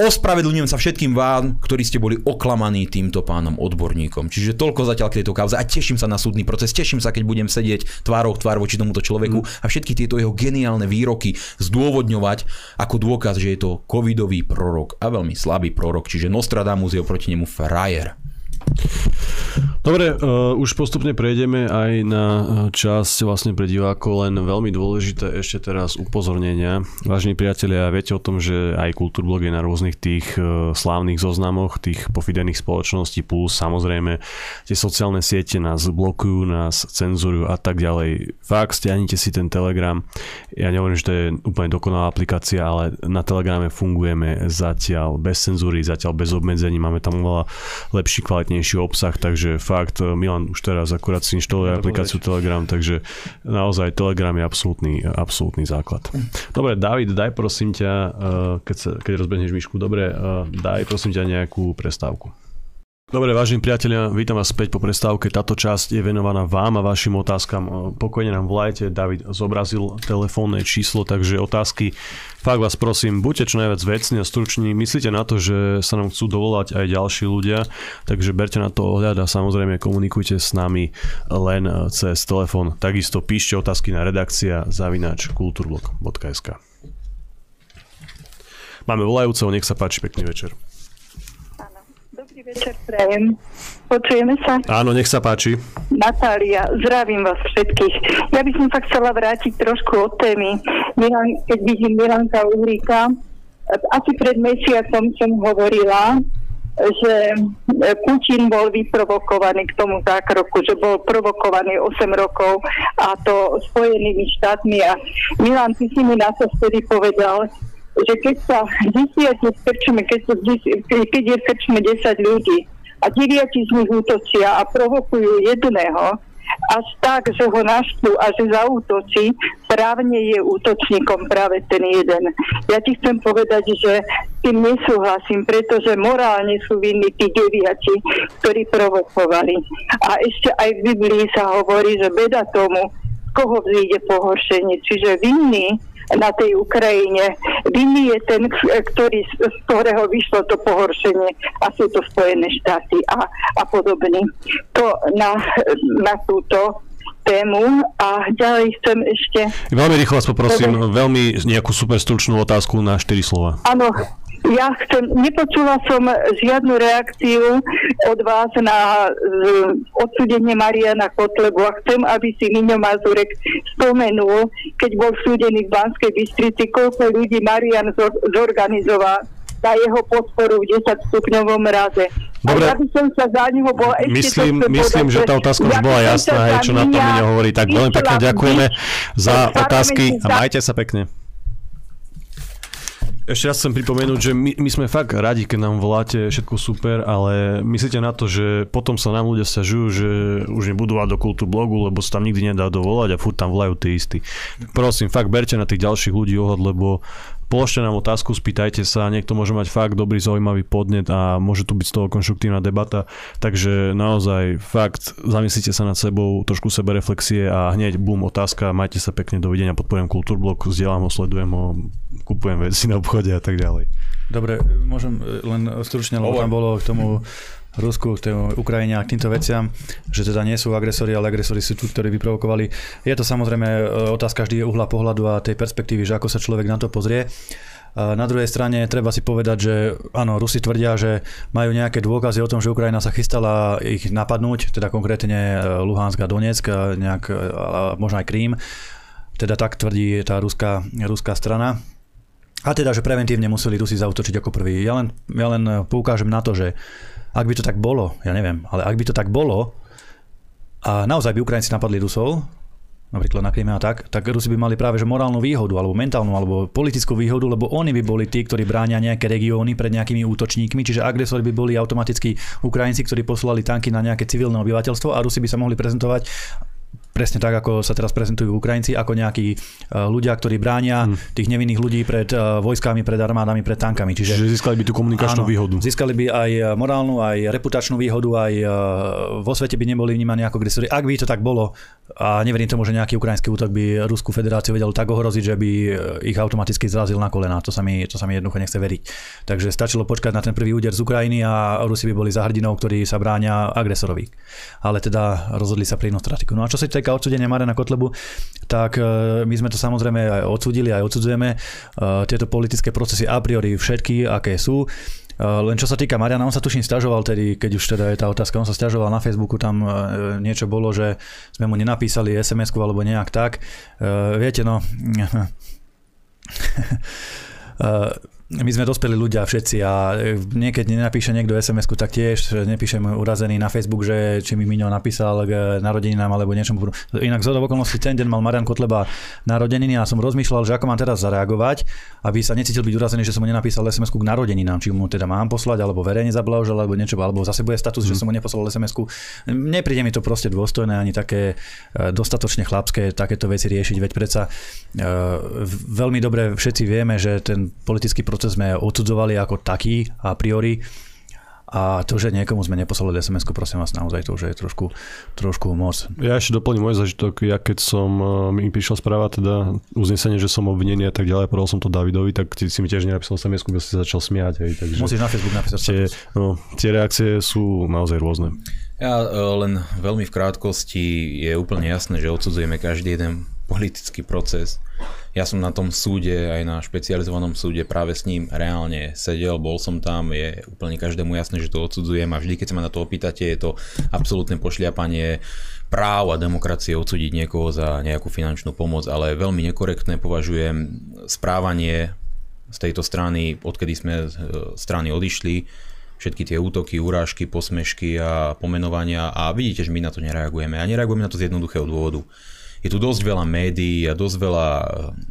Ospravedlňujem sa všetkým vám, ktorí ste boli oklamaní týmto pánom odborníkom. Čiže toľko zatiaľ k tejto kauze a teším sa na súdny proces, teším sa, keď budem sedieť tvárou tvár voči tomuto človeku mm. a všetky tieto jeho geniálne výroky zdôvodňovať ako dôkaz, že je to covidový prorok a veľmi slabý prorok, čiže Nostradamus je oproti nemu frajer. Dobre, uh, už postupne prejdeme aj na eh, časť vlastne pre divákov, len veľmi dôležité ešte teraz upozornenia. Vážení priatelia, viete o tom, že aj Kultúrblog je na rôznych tých uh, slávnych zoznamoch, tých pofidených spoločností, plus samozrejme tie sociálne siete nás blokujú, nás cenzurujú a tak ďalej. Fakt, stiahnite si ten Telegram. Ja nehovorím, že to je úplne dokonalá aplikácia, ale na Telegrame fungujeme zatiaľ bez cenzúry, zatiaľ bez obmedzení, máme tam oveľa lepší, kvalitnejší obsah, takže fakt, e, Milan už teraz akurát si inštaluje aplikáciu Telegram, takže naozaj Telegram je absolútny, absolútny základ. Dobre, David, daj prosím ťa, e, keď, sa, keď rozbehneš myšku, dobre, e, daj prosím ťa nejakú prestávku. Dobre, vážení priatelia, vítam vás späť po prestávke. Táto časť je venovaná vám a vašim otázkam. Pokojne nám volajte, David zobrazil telefónne číslo, takže otázky, fakt vás prosím, buďte čo najviac vecní a struční. Myslíte na to, že sa nám chcú dovolať aj ďalší ľudia, takže berte na to ohľad a samozrejme komunikujte s nami len cez telefón. Takisto píšte otázky na redakcia zavinač kulturblog.sk Máme volajúceho, nech sa páči, pekný večer. Večer, prajem. Počujeme sa? Áno, nech sa páči. Natália, zdravím vás všetkých. Ja by som sa chcela vrátiť trošku od témy. Milan, keď vidím Milanka Uhríka, asi pred mesiacom som hovorila, že Putin bol vyprovokovaný k tomu zákroku, že bol provokovaný 8 rokov a to Spojenými štátmi. A Milan, ty si mi na to vtedy povedal, že keď sa desiatí skrčme, keď, sa, keď je skrčme 10 ľudí a deviati z nich útočia a provokujú jedného, až tak, že ho naštú a že zautočí, právne je útočníkom práve ten jeden. Ja ti chcem povedať, že tým nesúhlasím, pretože morálne sú vinní tí deviati, ktorí provokovali. A ešte aj v Biblii sa hovorí, že beda tomu, koho vzíde pohoršenie. Čiže vinný na tej Ukrajine. Vinný je ten, ktorý, z ktorého vyšlo to pohoršenie a sú to Spojené štáty a, a podobne. To na, na túto tému a ďalej chcem ešte... Veľmi rýchlo vás poprosím, veľmi nejakú super stručnú otázku na 4 slova. Áno, ja chcem, nepočula som žiadnu reakciu od vás na odsudenie Mariana Kotlebu a chcem, aby si Miňo Mazurek spomenul, keď bol súdený v Banskej Bystrici, koľko ľudí Marian zorganizoval na jeho podporu v 10 stupňovom raze. Dobre. A ja by som sa za neho bola ešte Myslím, to myslím že tá otázka už bola jasná, hej, čo na to mi hovorí. Tak veľmi pekne ďakujeme za otázky a majte sa pekne. Ešte raz chcem pripomenúť, že my, my sme fakt radi, keď nám voláte, všetko super, ale myslíte na to, že potom sa nám ľudia stiažujú, že už nebudú do kultu blogu, lebo sa tam nikdy nedá dovolať a furt tam volajú tí istí. Prosím, fakt berte na tých ďalších ľudí ohľad, lebo položte nám otázku, spýtajte sa, niekto môže mať fakt dobrý, zaujímavý podnet a môže tu byť z toho konštruktívna debata, takže naozaj fakt zamyslite sa nad sebou, trošku sebereflexie a hneď bum, otázka, majte sa pekne, dovidenia, podporujem Kultúrblok, zdieľam ho, sledujem ho, kupujem veci na obchode a tak ďalej. Dobre, môžem len stručne, lebo tam bolo k tomu Rusku, k Ukrajine a k týmto veciam, že teda nie sú agresori, ale agresori sú tu, ktorí vyprovokovali. Je to samozrejme e, otázka vždy uhla pohľadu a tej perspektívy, že ako sa človek na to pozrie. Na druhej strane treba si povedať, že áno, Rusi tvrdia, že majú nejaké dôkazy o tom, že Ukrajina sa chystala ich napadnúť, teda konkrétne e, Luhansk a Donetsk, nejak, e, možno aj Krím. Teda tak tvrdí tá ruská, ruská strana. A teda, že preventívne museli Rusi zautočiť ako prvý. Ja len, ja len poukážem na to, že ak by to tak bolo, ja neviem, ale ak by to tak bolo a naozaj by Ukrajinci napadli Rusov, napríklad na Kryme a tak, tak Rusi by mali práve že morálnu výhodu, alebo mentálnu, alebo politickú výhodu, lebo oni by boli tí, ktorí bránia nejaké regióny pred nejakými útočníkmi, čiže agresori by boli automaticky Ukrajinci, ktorí poslali tanky na nejaké civilné obyvateľstvo a Rusi by sa mohli prezentovať presne tak, ako sa teraz prezentujú Ukrajinci, ako nejakí e, ľudia, ktorí bránia hmm. tých nevinných ľudí pred e, vojskami, pred armádami, pred tankami. Čiže, Čiže získali by tú komunikačnú áno, výhodu. Získali by aj morálnu, aj reputačnú výhodu, aj e, vo svete by neboli vnímaní ako agresori. Ak by to tak bolo, a neverím tomu, že nejaký ukrajinský útok by Ruskú federáciu vedel tak ohroziť, že by ich automaticky zrazil na kolena. To sa mi, to sa mi jednoducho nechce veriť. Takže stačilo počkať na ten prvý úder z Ukrajiny a Rusi by boli za hrdinou, ktorí sa bránia agresorovi. Ale teda rozhodli sa pri strategiu. No a čo sa týka odsudenia Marena Kotlebu, tak e, my sme to samozrejme aj odsudili, aj odsudzujeme. E, tieto politické procesy a priori všetky, aké sú. Eh, len čo sa týka Mariana, on sa tuším stiažoval tedy, keď už teda je tá otázka, on sa stiažoval na Facebooku, tam niečo bolo, že sme mu nenapísali SMS-ku alebo nejak tak. Viete, no... my sme dospeli ľudia všetci a niekedy nenapíše niekto sms tak tiež nepíšem urazený na Facebook, že či mi Miňo napísal k narodeninám alebo niečomu. Inak z okolností ten deň mal Marian Kotleba narodeniny a som rozmýšľal, že ako mám teraz zareagovať, aby sa necítil byť urazený, že som mu nenapísal sms k narodeninám, či mu teda mám poslať, alebo verejne zablahožil, alebo niečo, alebo zase bude status, mm. že mhm. som mu neposlal sms Nepríde mi to proste dôstojné, ani také e, dostatočne chlapské takéto veci riešiť, veď predsa e, veľmi dobre všetci vieme, že ten politický proces proces sme odsudzovali ako taký a priori. A to, že niekomu sme neposlali sms prosím vás, naozaj to už je trošku, trošku moc. Ja ešte doplním môj zažitok. Ja keď som, e, mi prišla správa, teda uznesenie, že som obvinený a tak ďalej, povedal som to Davidovi, tak ty si mi tiež nenapísal sms by si začal smiať. Hej, takže Musíš na Facebook napísať tie, no, tie reakcie sú naozaj rôzne. Ja e, len veľmi v krátkosti je úplne jasné, že odsudzujeme každý jeden politický proces ja som na tom súde, aj na špecializovanom súde práve s ním reálne sedel, bol som tam, je úplne každému jasné, že to odsudzujem a vždy, keď sa ma na to opýtate, je to absolútne pošliapanie práv a demokracie odsúdiť niekoho za nejakú finančnú pomoc, ale veľmi nekorektné považujem správanie z tejto strany, odkedy sme z strany odišli, všetky tie útoky, urážky, posmešky a pomenovania a vidíte, že my na to nereagujeme. A nereagujeme na to z jednoduchého dôvodu je tu dosť veľa médií a dosť veľa eh,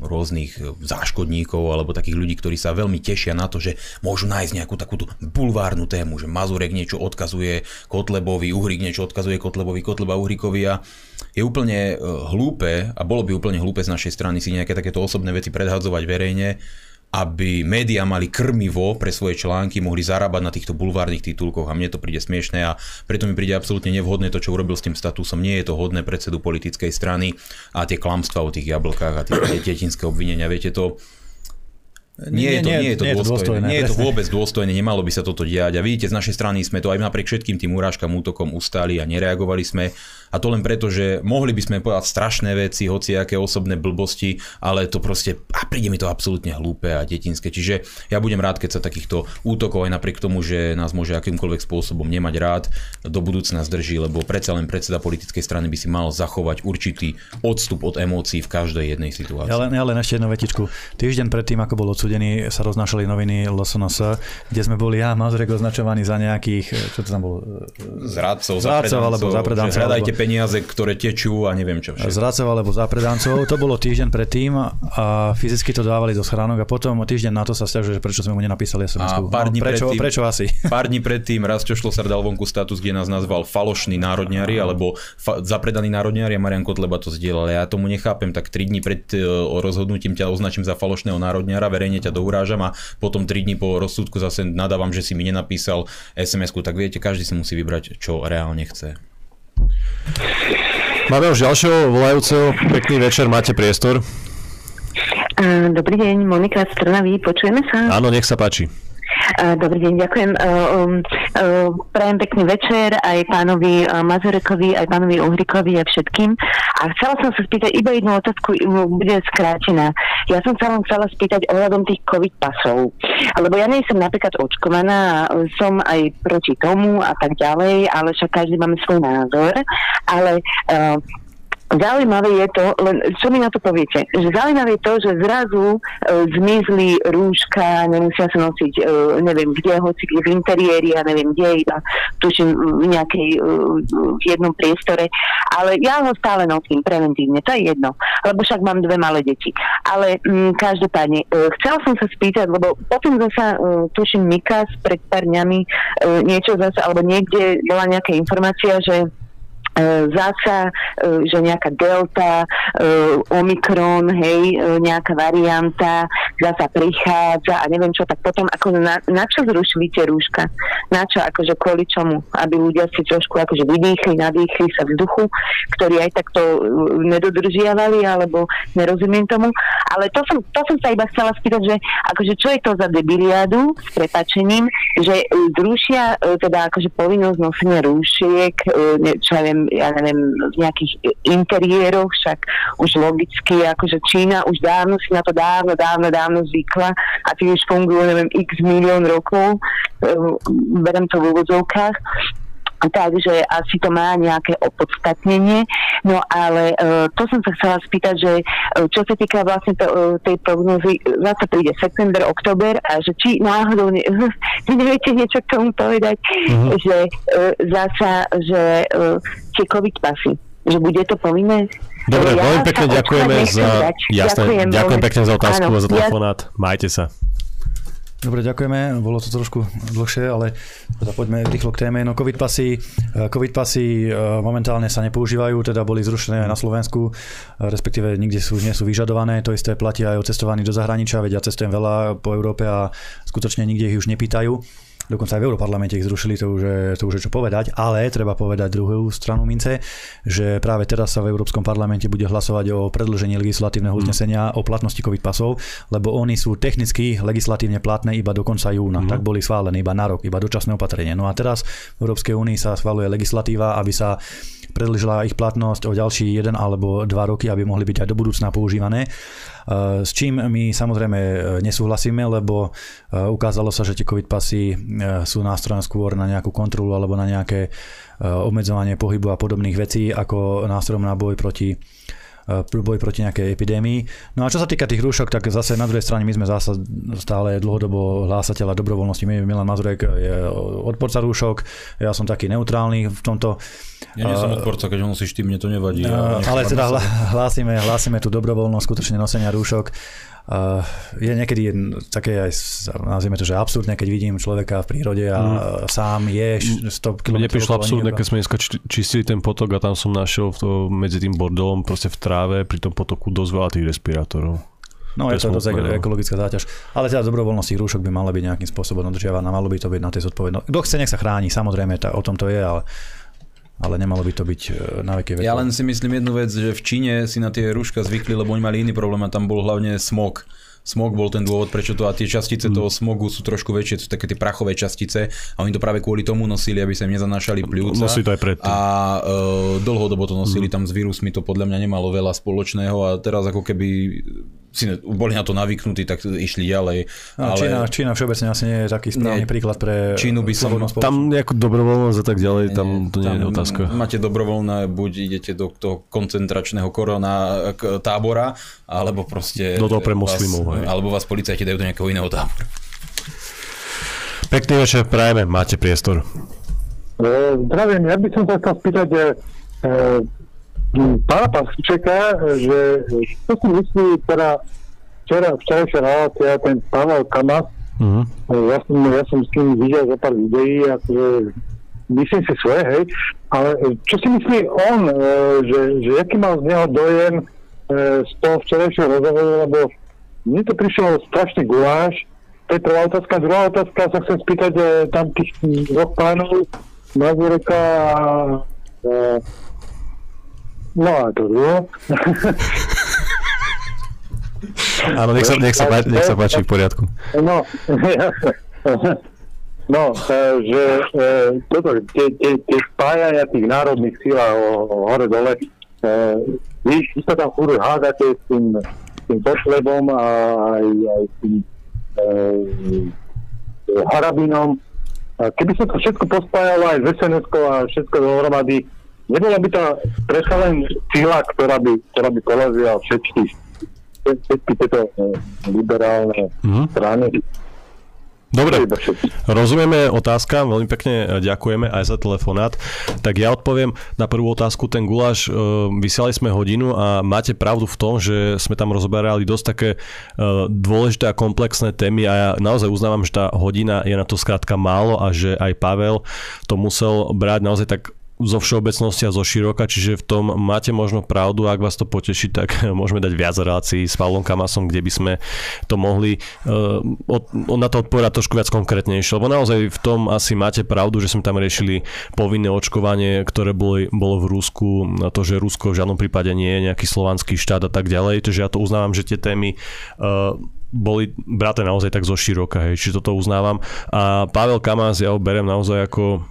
rôznych eh, záškodníkov alebo takých ľudí, ktorí sa veľmi tešia na to, že môžu nájsť nejakú takúto bulvárnu tému, že Mazurek niečo odkazuje Kotlebovi, Uhrik niečo odkazuje Kotlebovi, Kotleba Uhrikovi a je úplne eh, hlúpe a bolo by úplne hlúpe z našej strany si nejaké takéto osobné veci predhadzovať verejne aby médiá mali krmivo pre svoje články, mohli zarábať na týchto bulvárnych titulkoch a mne to príde smiešné a preto mi príde absolútne nevhodné to, čo urobil s tým statusom. Nie je to hodné predsedu politickej strany a tie klamstvá o tých jablkách a tie detinské obvinenia, viete to, nie, nie, je to, nie, je to nie dôstojné. dôstojné. Nie je to vôbec dôstojné, nemalo by sa toto diať. A vidíte, z našej strany sme to aj napriek všetkým tým urážkam, útokom ustali a nereagovali sme. A to len preto, že mohli by sme povedať strašné veci, hoci aké osobné blbosti, ale to proste, a príde mi to absolútne hlúpe a detinské. Čiže ja budem rád, keď sa takýchto útokov aj napriek tomu, že nás môže akýmkoľvek spôsobom nemať rád, do budúcna zdrží, lebo predsa len predseda politickej strany by si mal zachovať určitý odstup od emócií v každej jednej situácii. Ja len, ja len ešte jednu vetičku. Týždeň predtým, ako bol odsúdený súdení sa roznášali noviny LSNS, kde sme boli ja a Mazurek označovaní za nejakých, čo to tam bolo? Zradcov, Zradcov alebo zapredancov. Hľadajte alebo... peniaze, ktoré tečú a neviem čo všetko. Zradcov alebo zapredancov. To bolo týždeň predtým a fyzicky to dávali do schránok a potom týždeň na to sa stiažuje, že prečo sme mu nenapísali sms A pár dní no, prečo, predtým, prečo asi? Pár dní predtým raz čo šlo sa dal vonku status, kde nás nazval falošný národňari alebo fa- zapredaný národňari a Marian Kotleba to zdieľal. Ja tomu nechápem, tak 3 dní pred uh, rozhodnutím ťa označím za falošného národňara, verejne ťa dourážam a potom 3 dní po rozsudku zase nadávam, že si mi nenapísal SMS-ku, tak viete, každý si musí vybrať, čo reálne chce. Máme už ďalšieho volajúceho. Pekný večer, máte priestor. Dobrý deň, Monika z Trnavy, počujeme sa? Áno, nech sa páči. Dobrý deň, ďakujem. Um, prajem pekný večer aj pánovi Mazurekovi, aj pánovi Uhrikovi a všetkým. A chcela som sa spýtať iba jednu otázku, bude skrátená. Ja som sa vám chcela spýtať ohľadom tých COVID pasov. Lebo ja nie som napríklad očkovaná, som aj proti tomu a tak ďalej, ale však každý máme svoj názor. Ale Zaujímavé je to, len čo mi na to poviete, že zaujímavé je to, že zrazu e, zmizli rúška, nemusia sa nosiť, e, neviem kde, hoci kde v interiéri, ja neviem kde, iba tuším v nejakej, e, v jednom priestore, ale ja ho stále nosím preventívne, to je jedno, lebo však mám dve malé deti. Ale m, mm, každopádne, e, chcela som sa spýtať, lebo potom zasa, e, tuším Mikas pred pár dňami e, niečo zase, alebo niekde bola nejaká informácia, že zasa, e, že nejaká delta, e, omikron, hej, nejaká varianta zasa prichádza a neviem čo, tak potom ako na, na čo zrušili tie rúška? Na čo, akože kvôli čomu? Aby ľudia si trošku akože vydýchli, nadýchli sa vzduchu, ktorí aj takto nedodržiavali, alebo nerozumiem tomu. Ale to som, to som sa iba chcela spýtať, že akože čo je to za debiliádu s prepačením, že zrušia teda akože povinnosť nosenia rúšiek, čo ja viem, ja neviem, v nejakých interiéroch, však už logicky, akože Čína už dávno si na to dávno, dávno, dávno zvykla a tým už fungujú, neviem, x milión rokov, e, berem to v úvodzovkách takže asi to má nejaké opodstatnenie. No ale uh, to som sa chcela spýtať, že uh, čo sa týka vlastne to, uh, tej prognozy, zase príde september, oktober a že či náhodou ne, neviete niečo k tomu povedať, uh-huh. že uh, zasa, že uh, tie COVID pasy, že bude to povinné? Dobre, ja veľmi pekne ďakujeme za... Jasné, ďakujem, ďakujem pekne za otázku a za telefonát. Ja... Majte sa. Dobre, ďakujeme. Bolo to trošku dlhšie, ale teda poďme rýchlo k téme. No COVID pasy, eh, COVID pasy eh, momentálne sa nepoužívajú, teda boli zrušené aj na Slovensku, respektíve nikde sú, nie sú vyžadované. To isté platí aj o cestovaní do zahraničia, veď ja cestujem veľa po Európe a skutočne nikde ich už nepýtajú. Dokonca aj v Európarlamente ich zrušili, to už, je, to už je čo povedať, ale treba povedať druhú stranu mince, že práve teraz sa v Európskom parlamente bude hlasovať o predlžení legislatívneho mm. uznesenia o platnosti COVID pasov, lebo oni sú technicky legislatívne platné iba do konca júna. Mm. Tak boli schválené iba na rok, iba dočasné opatrenie. No a teraz v Európskej únii sa schváluje legislatíva, aby sa predlžila ich platnosť o ďalší jeden alebo dva roky, aby mohli byť aj do budúcna používané. Eh, s čím my samozrejme eh, nesúhlasíme, lebo eh, ukázalo sa, že tie COVID pasy sú nástrojom skôr na nejakú kontrolu alebo na nejaké obmedzovanie pohybu a podobných vecí ako nástrojom na boj proti boj proti nejakej epidémii. No a čo sa týka tých rúšok, tak zase na druhej strane my sme zase stále dlhodobo hlásateľa dobrovoľnosti. Milan Mazurek je odporca rúšok, ja som taký neutrálny v tomto. Ja nie som odporca, keď ho nosíš ty, mne to nevadí. Ja ale teda hlásime, hlásime tú dobrovoľnosť skutočne nosenia rúšok. Uh, je niekedy také aj, nazvime to, že absurdné, keď vidím človeka v prírode a mm. sám je 100 km. Mne prišlo absurdné, keď sme dneska čistili ten potok a tam som našiel to, medzi tým bordelom proste v tráve pri tom potoku dosť veľa tých respirátorov. No to je to dosť no. ekologická záťaž. Ale teda dobrovoľnosť tých rúšok by mala byť nejakým spôsobom dodržiavaná, malo by to byť na tej zodpovednosti. Kto chce, nech sa chráni, samozrejme, tá, o tom to je, ale ale nemalo by to byť e, na veké Ja len si myslím jednu vec, že v Číne si na tie rúška zvykli, lebo oni mali iný problém a tam bol hlavne smog. Smog bol ten dôvod, prečo to a tie častice mm. toho smogu sú trošku väčšie, sú také tie prachové častice a oni to práve kvôli tomu nosili, aby sa im nezanášali pľúca. Nosili to aj predtým. A e, dlhodobo to nosili, mm. tam s vírusmi to podľa mňa nemalo veľa spoločného a teraz ako keby si boli na to navyknutí, tak išli ďalej. No, ale... Čína, Čína všeobecne asi nie je taký správny nie, príklad pre Čínu by som, Tam nejakú dobrovoľnosť a tak ďalej, tam nie, to nie tam je otázka. Máte dobrovoľné, buď idete do toho koncentračného korona tábora, alebo proste... Do toho pre moslimov. Vás, alebo vás policajti dajú do nejakého iného tábora. Pekný večer, prajeme, máte priestor. E, zdravím, ja by som sa chcel spýtať, že e, pána Pasčeka, že čo si myslí teda včera, včerajšia relácia, ten Pavel Kamas, uh-huh. ja, som, ja som s tým videl za pár videí, akože myslím si svoje, hej, ale čo si myslí on, e, že, že aký mal z neho dojem e, z toho včerajšieho rozhovoru, lebo mne to prišlo strašný guláš, to je prvá otázka. Druhá otázka sa chcem spýtať e, tam tých dvoch pánov, Mazureka a e, No a to druhé. Áno, nech sa, nech, sa, nech sa páči v poriadku. No, no že e, toto, tie, tie, tie spájania tých národných síl a hore-dole, e, vy, vy sa tam furt hádate s tým, tým Košlebom a aj, aj s tým e, Harabinom. Keby sa to všetko pospájalo aj z sns a všetko dohromady, nebola by to predsa len sila, ktorá by, ktorá by porazila všetky, všetky tieto eh, liberálne mm-hmm. strany. Dobre, rozumieme otázkam, veľmi pekne ďakujeme aj za telefonát. Tak ja odpoviem na prvú otázku, ten guláš, eh, vysiali sme hodinu a máte pravdu v tom, že sme tam rozoberali dosť také eh, dôležité a komplexné témy a ja naozaj uznávam, že tá hodina je na to skrátka málo a že aj Pavel to musel brať naozaj tak zo všeobecnosti a zo široka, čiže v tom máte možno pravdu, ak vás to poteší, tak môžeme dať viac relácií s Pavlom Kamasom, kde by sme to mohli uh, od, na to odpovedať trošku viac konkrétnejšie, lebo naozaj v tom asi máte pravdu, že sme tam riešili povinné očkovanie, ktoré bolo, bolo v Rusku, to, že Rusko v žiadnom prípade nie je nejaký slovanský štát a tak ďalej, takže ja to uznávam, že tie témy uh, boli braté naozaj tak zo široka, hej, či toto uznávam. A Pavel Kamas, ja ho berem naozaj ako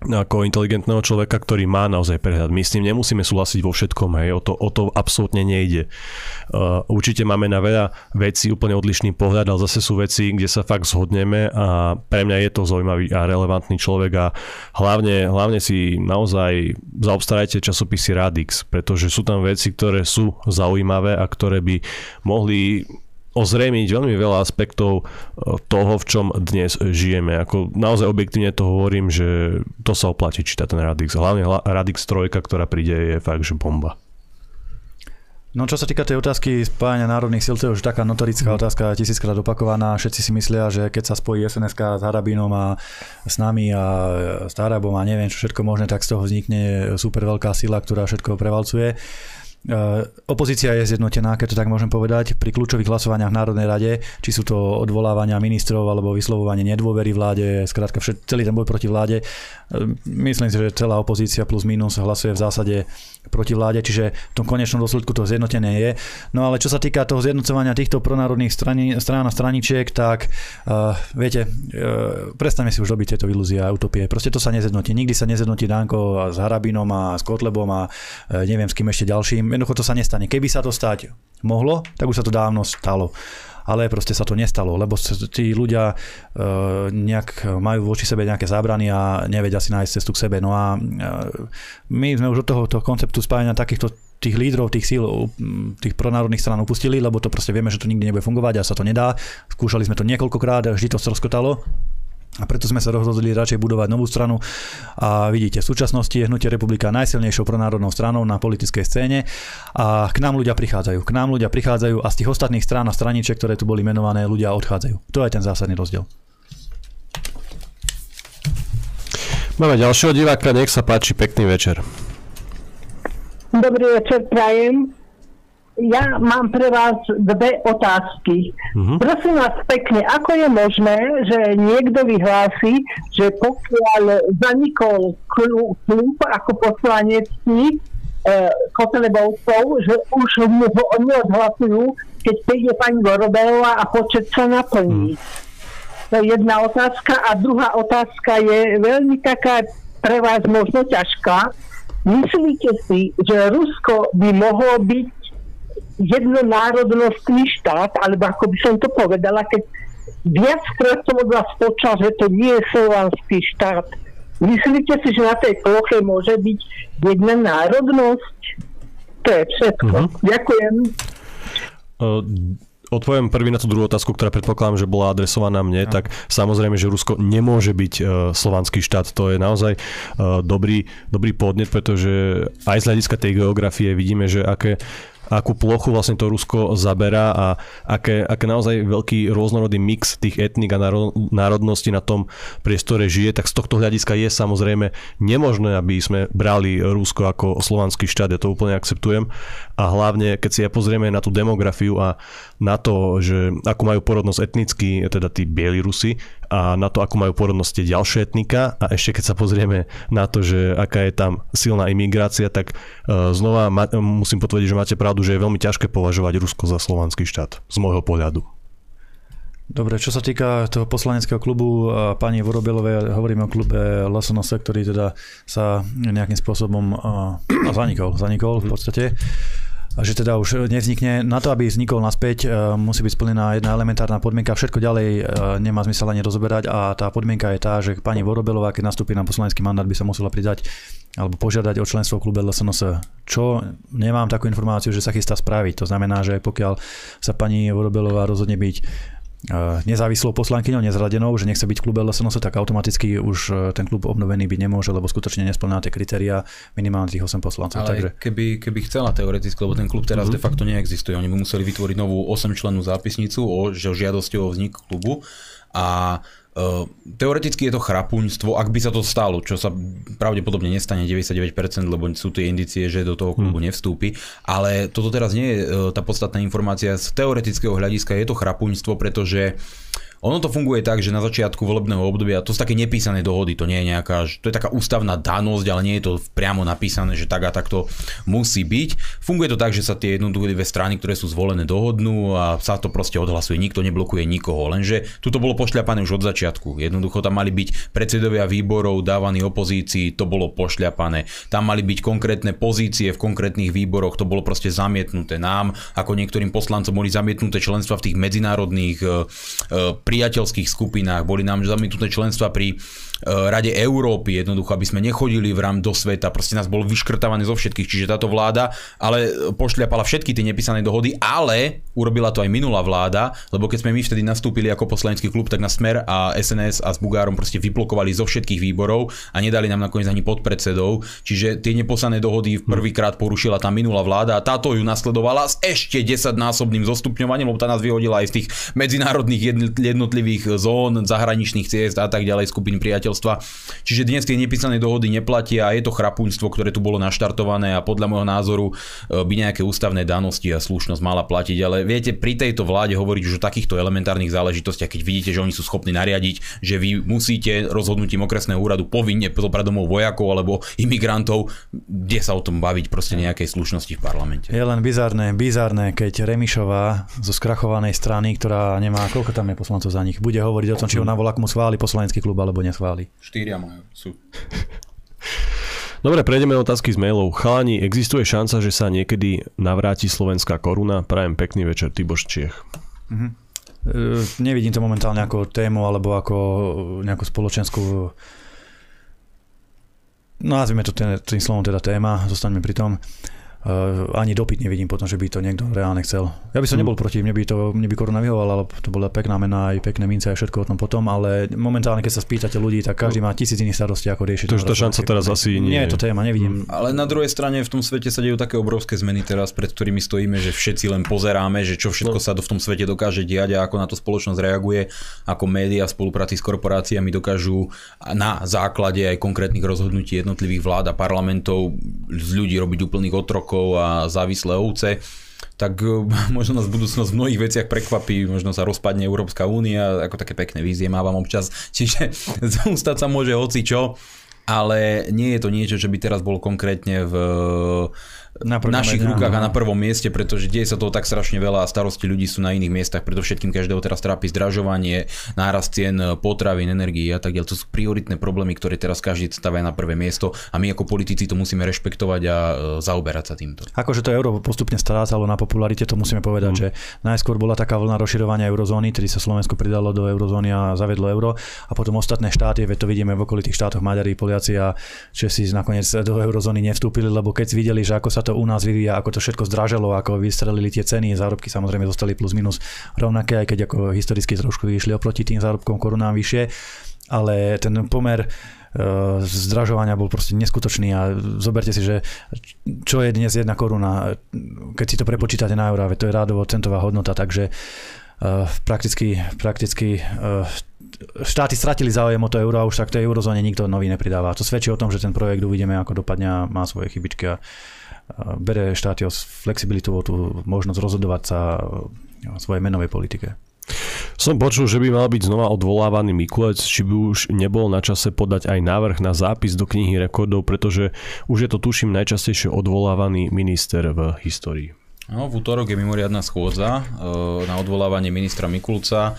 ako inteligentného človeka, ktorý má naozaj prehľad. My s ním nemusíme súhlasiť vo všetkom, hej, o to, o to absolútne nejde. Uh, určite máme na veľa vecí úplne odlišný pohľad, ale zase sú veci, kde sa fakt zhodneme a pre mňa je to zaujímavý a relevantný človek a hlavne, hlavne si naozaj zaobstarajte časopisy Radix, pretože sú tam veci, ktoré sú zaujímavé a ktoré by mohli ozrejmiť veľmi veľa aspektov e, toho, v čom dnes žijeme. Ako naozaj objektívne to hovorím, že to sa oplatí čítať ten Radix. Hlavne Radix 3, ktorá príde, je fakt, že bomba. No čo sa týka tej otázky spájania národných síl, to je už taká notorická otázka, tisíckrát opakovaná. Všetci si myslia, že keď sa spojí SNSK s Harabínom a s nami a s Harabom a neviem čo všetko možné, tak z toho vznikne super veľká sila, ktorá všetko prevalcuje. Eh, opozícia je zjednotená, keď to tak môžem povedať, pri kľúčových hlasovaniach v Národnej rade, či sú to odvolávania ministrov alebo vyslovovanie nedôvery vláde, skrátka všet, celý ten boj proti vláde. Eh, myslím si, že celá opozícia plus minus hlasuje v zásade proti vláde, čiže v tom konečnom dôsledku to zjednotenie je. No ale čo sa týka toho zjednocovania týchto pronárodných strani, strán a straničiek, tak uh, viete, uh, prestaňme si už robiť tieto ilúzie a utopie. Proste to sa nezjednotí. Nikdy sa nezjednotí Danko s Harabinom a s Kotlebom a uh, neviem s kým ešte ďalším. Jednoducho to sa nestane. Keby sa to stať mohlo, tak už sa to dávno stalo ale proste sa to nestalo, lebo tí ľudia e, nejak majú voči sebe nejaké zábrany a nevedia si nájsť cestu k sebe. No a e, my sme už od tohoto konceptu spájania takýchto tých lídrov, tých síl, tých pronárodných strán upustili, lebo to proste vieme, že to nikdy nebude fungovať a sa to nedá. Skúšali sme to niekoľkokrát, vždy to stroskotalo. A preto sme sa rozhodli radšej budovať novú stranu. A vidíte, v súčasnosti je Hnutie republika najsilnejšou pronárodnou stranou na politickej scéne a k nám ľudia prichádzajú. K nám ľudia prichádzajú a z tých ostatných strán a straničiek, ktoré tu boli menované, ľudia odchádzajú. To je ten zásadný rozdiel. Máme ďalšieho diváka, nech sa páči, pekný večer. Dobrý večer, prajem ja mám pre vás dve otázky. Uh-huh. Prosím vás pekne, ako je možné, že niekto vyhlási, že pokiaľ zanikol klub ako poslanecký e, Kotelebovcov, že už mu ho oni odhlasujú, keď príde pani Gorobejová a počet sa naplní. Uh-huh. To je jedna otázka. A druhá otázka je veľmi taká pre vás možno ťažká. Myslíte si, že Rusko by mohlo byť jednonárodnostný štát, alebo ako by som to povedala, keď viackrát som od vás počal, že to nie je slovanský štát. Myslíte si, že na tej ploche môže byť jedna národnosť? To je všetko. Uh-huh. Ďakujem. Uh, odpoviem prvý na tú druhú otázku, ktorá predpokladám, že bola adresovaná mne, no. tak samozrejme, že Rusko nemôže byť uh, slovanský štát. To je naozaj uh, dobrý, dobrý podnet, pretože aj z hľadiska tej geografie vidíme, že aké akú plochu vlastne to Rusko zaberá a aké, aké naozaj veľký rôznorodý mix tých etník a národností na tom priestore žije, tak z tohto hľadiska je samozrejme nemožné, aby sme brali Rusko ako slovanský štát, ja to úplne akceptujem. A hlavne keď si ja pozrieme na tú demografiu a na to, že ako majú porodnosť etnicky, teda tí bieli Rusi, a na to, ako majú porodnosť tie ďalšie etnika a ešte keď sa pozrieme na to, že aká je tam silná imigrácia, tak uh, znova ma, musím potvrdiť, že máte pravdu, že je veľmi ťažké považovať Rusko za slovanský štát z môjho pohľadu. Dobre, čo sa týka toho poslaneckého klubu pani Vorobelovej, hovoríme o klube LSNS, ktorý teda sa nejakým spôsobom uh, zanikol, zanikol v podstate že teda už nevznikne. Na to, aby vznikol naspäť, e, musí byť splnená jedna elementárna podmienka. Všetko ďalej e, nemá zmysel ani rozoberať a tá podmienka je tá, že pani Vorobelová, keď nastúpi na poslanecký mandát, by sa musela pridať alebo požiadať o členstvo v klube LSNS. Čo nemám takú informáciu, že sa chystá spraviť. To znamená, že pokiaľ sa pani Vorobelová rozhodne byť nezávislou poslankyňou, nezradenou, že nechce byť v klube LSNS, tak automaticky už e, ten klub obnovený byť nemôže, lebo skutočne nesplná tie kritéria minimálne tých 8 poslancov. Ale takže... keby, keby chcela teoreticky, lebo ten klub teraz mm-hmm. de facto neexistuje, oni by museli vytvoriť novú 8 člennú zápisnicu o, žiadosti o vznik klubu a teoreticky je to chrapuňstvo, ak by sa to stalo, čo sa pravdepodobne nestane 99%, lebo sú tie indície, že do toho klubu hmm. nevstúpi, ale toto teraz nie je e, tá podstatná informácia. Z teoretického hľadiska je to chrapuňstvo, pretože ono to funguje tak, že na začiatku volebného obdobia to sú také nepísané dohody, to nie je nejaká, to je taká ústavná danosť, ale nie je to priamo napísané, že tak a tak to musí byť. Funguje to tak, že sa tie jednotlivé strany, ktoré sú zvolené, dohodnú a sa to proste odhlasuje, nikto neblokuje nikoho, lenže tu bolo pošľapané už od začiatku. Jednoducho tam mali byť predsedovia výborov dávaní opozícii, to bolo pošľapané. Tam mali byť konkrétne pozície v konkrétnych výboroch, to bolo proste zamietnuté nám, ako niektorým poslancom boli zamietnuté členstva v tých medzinárodných uh, priateľských skupinách, boli nám zamietnuté členstva pri Rade Európy, jednoducho, aby sme nechodili v rám do sveta, proste nás bolo vyškrtávané zo všetkých, čiže táto vláda ale pošľapala všetky tie nepísané dohody, ale urobila to aj minulá vláda, lebo keď sme my vtedy nastúpili ako poslanecký klub, tak na Smer a SNS a s Bugárom proste vyplokovali zo všetkých výborov a nedali nám nakoniec ani podpredsedov, čiže tie nepísané dohody prvýkrát porušila tá minulá vláda a táto ju nasledovala s ešte 10 násobným zostupňovaním, lebo tá nás vyhodila aj z tých medzinárodných jednotlivých zón, zahraničných ciest a tak ďalej, skupín priateľov priateľstva. Čiže dnes tie nepísané dohody neplatia a je to chrapuňstvo, ktoré tu bolo naštartované a podľa môjho názoru e, by nejaké ústavné danosti a slušnosť mala platiť. Ale viete, pri tejto vláde hovoriť už o takýchto elementárnych záležitostiach, keď vidíte, že oni sú schopní nariadiť, že vy musíte rozhodnutím okresného úradu povinne zobrať domov vojakov alebo imigrantov, kde sa o tom baviť proste nejakej slušnosti v parlamente. Je len bizarné, bizarné, keď Remišová zo skrachovanej strany, ktorá nemá, koľko tam je poslancov za nich, bude hovoriť o tom, či ona volá komu schváli poslanecký klub alebo neschváli mali. Štyria majú, sú. Dobre, prejdeme na otázky z mailov. Chalani, existuje šanca, že sa niekedy navráti slovenská koruna? Prajem pekný večer, Tiboš Čiech. Uh-huh. E, nevidím to momentálne ako tému alebo ako nejakú spoločenskú no nazvime to tým slovom teda téma, zostaňme pri tom. Uh, ani dopyt nevidím potom, že by to niekto reálne chcel. Ja by som mm. nebol proti, mne by to mne by koruna vyhovala, ale to bola pekná mena, aj pekné mince a všetko o tom potom, ale momentálne, keď sa spýtate ľudí, tak každý má tisíc iných starostí, ako riešiť. To, tá šanca teraz asi nie. Nie je to téma, nevidím. Mm. Ale na druhej strane v tom svete sa dejú také obrovské zmeny teraz, pred ktorými stojíme, že všetci len pozeráme, že čo všetko no. sa do v tom svete dokáže diať a ako na to spoločnosť reaguje, ako médiá v spolupráci s korporáciami dokážu na základe aj konkrétnych rozhodnutí jednotlivých vlád a parlamentov z ľudí robiť úplných otrok rokov a závislé ovce, tak e, možno nás budúcnosť v mnohých veciach prekvapí, možno sa rozpadne Európska únia, ako také pekné vízie mávam občas, čiže stať sa môže hoci čo, ale nie je to niečo, čo by teraz bol konkrétne v na našich rukách a na prvom mieste, pretože deje sa toho tak strašne veľa a starosti ľudí sú na iných miestach, preto všetkým každého teraz trápi zdražovanie, nárast cien potravín, energii a tak ďalej. To sú prioritné problémy, ktoré teraz každý stavia na prvé miesto a my ako politici to musíme rešpektovať a e, zaoberať sa týmto. Akože to euro postupne strácalo na popularite, to musíme povedať, mm. že najskôr bola taká vlna rozširovania eurozóny, tedy sa Slovensko pridalo do eurozóny a zavedlo euro a potom ostatné štáty, veď to vidíme v okolitých štátoch Maďari, Poliaci a Česi nakoniec do eurozóny nevstúpili, lebo keď videli, že ako sa to u nás vyvíja, ako to všetko zdraželo, ako vystrelili tie ceny, zárobky samozrejme zostali plus minus rovnaké, aj keď ako historicky trošku vyšli oproti tým zárobkom korunám vyššie, ale ten pomer e, zdražovania bol proste neskutočný a zoberte si, že čo je dnes jedna koruna, keď si to prepočítate na eurá, to je rádovo centová hodnota, takže uh, prakticky, prakticky uh, štáty stratili záujem o to euro a už tak tej eurozóne nikto nový nepridáva. To svedčí o tom, že ten projekt uvidíme, ako dopadne a má svoje chybičky a bere štáty o flexibilitu, o tú možnosť rozhodovať sa o svojej menovej politike. Som počul, že by mal byť znova odvolávaný Mikulec, či by už nebol na čase podať aj návrh na zápis do knihy rekordov, pretože už je to tuším najčastejšie odvolávaný minister v histórii. No, v útorok je mimoriadná schôdza e, na odvolávanie ministra Mikulca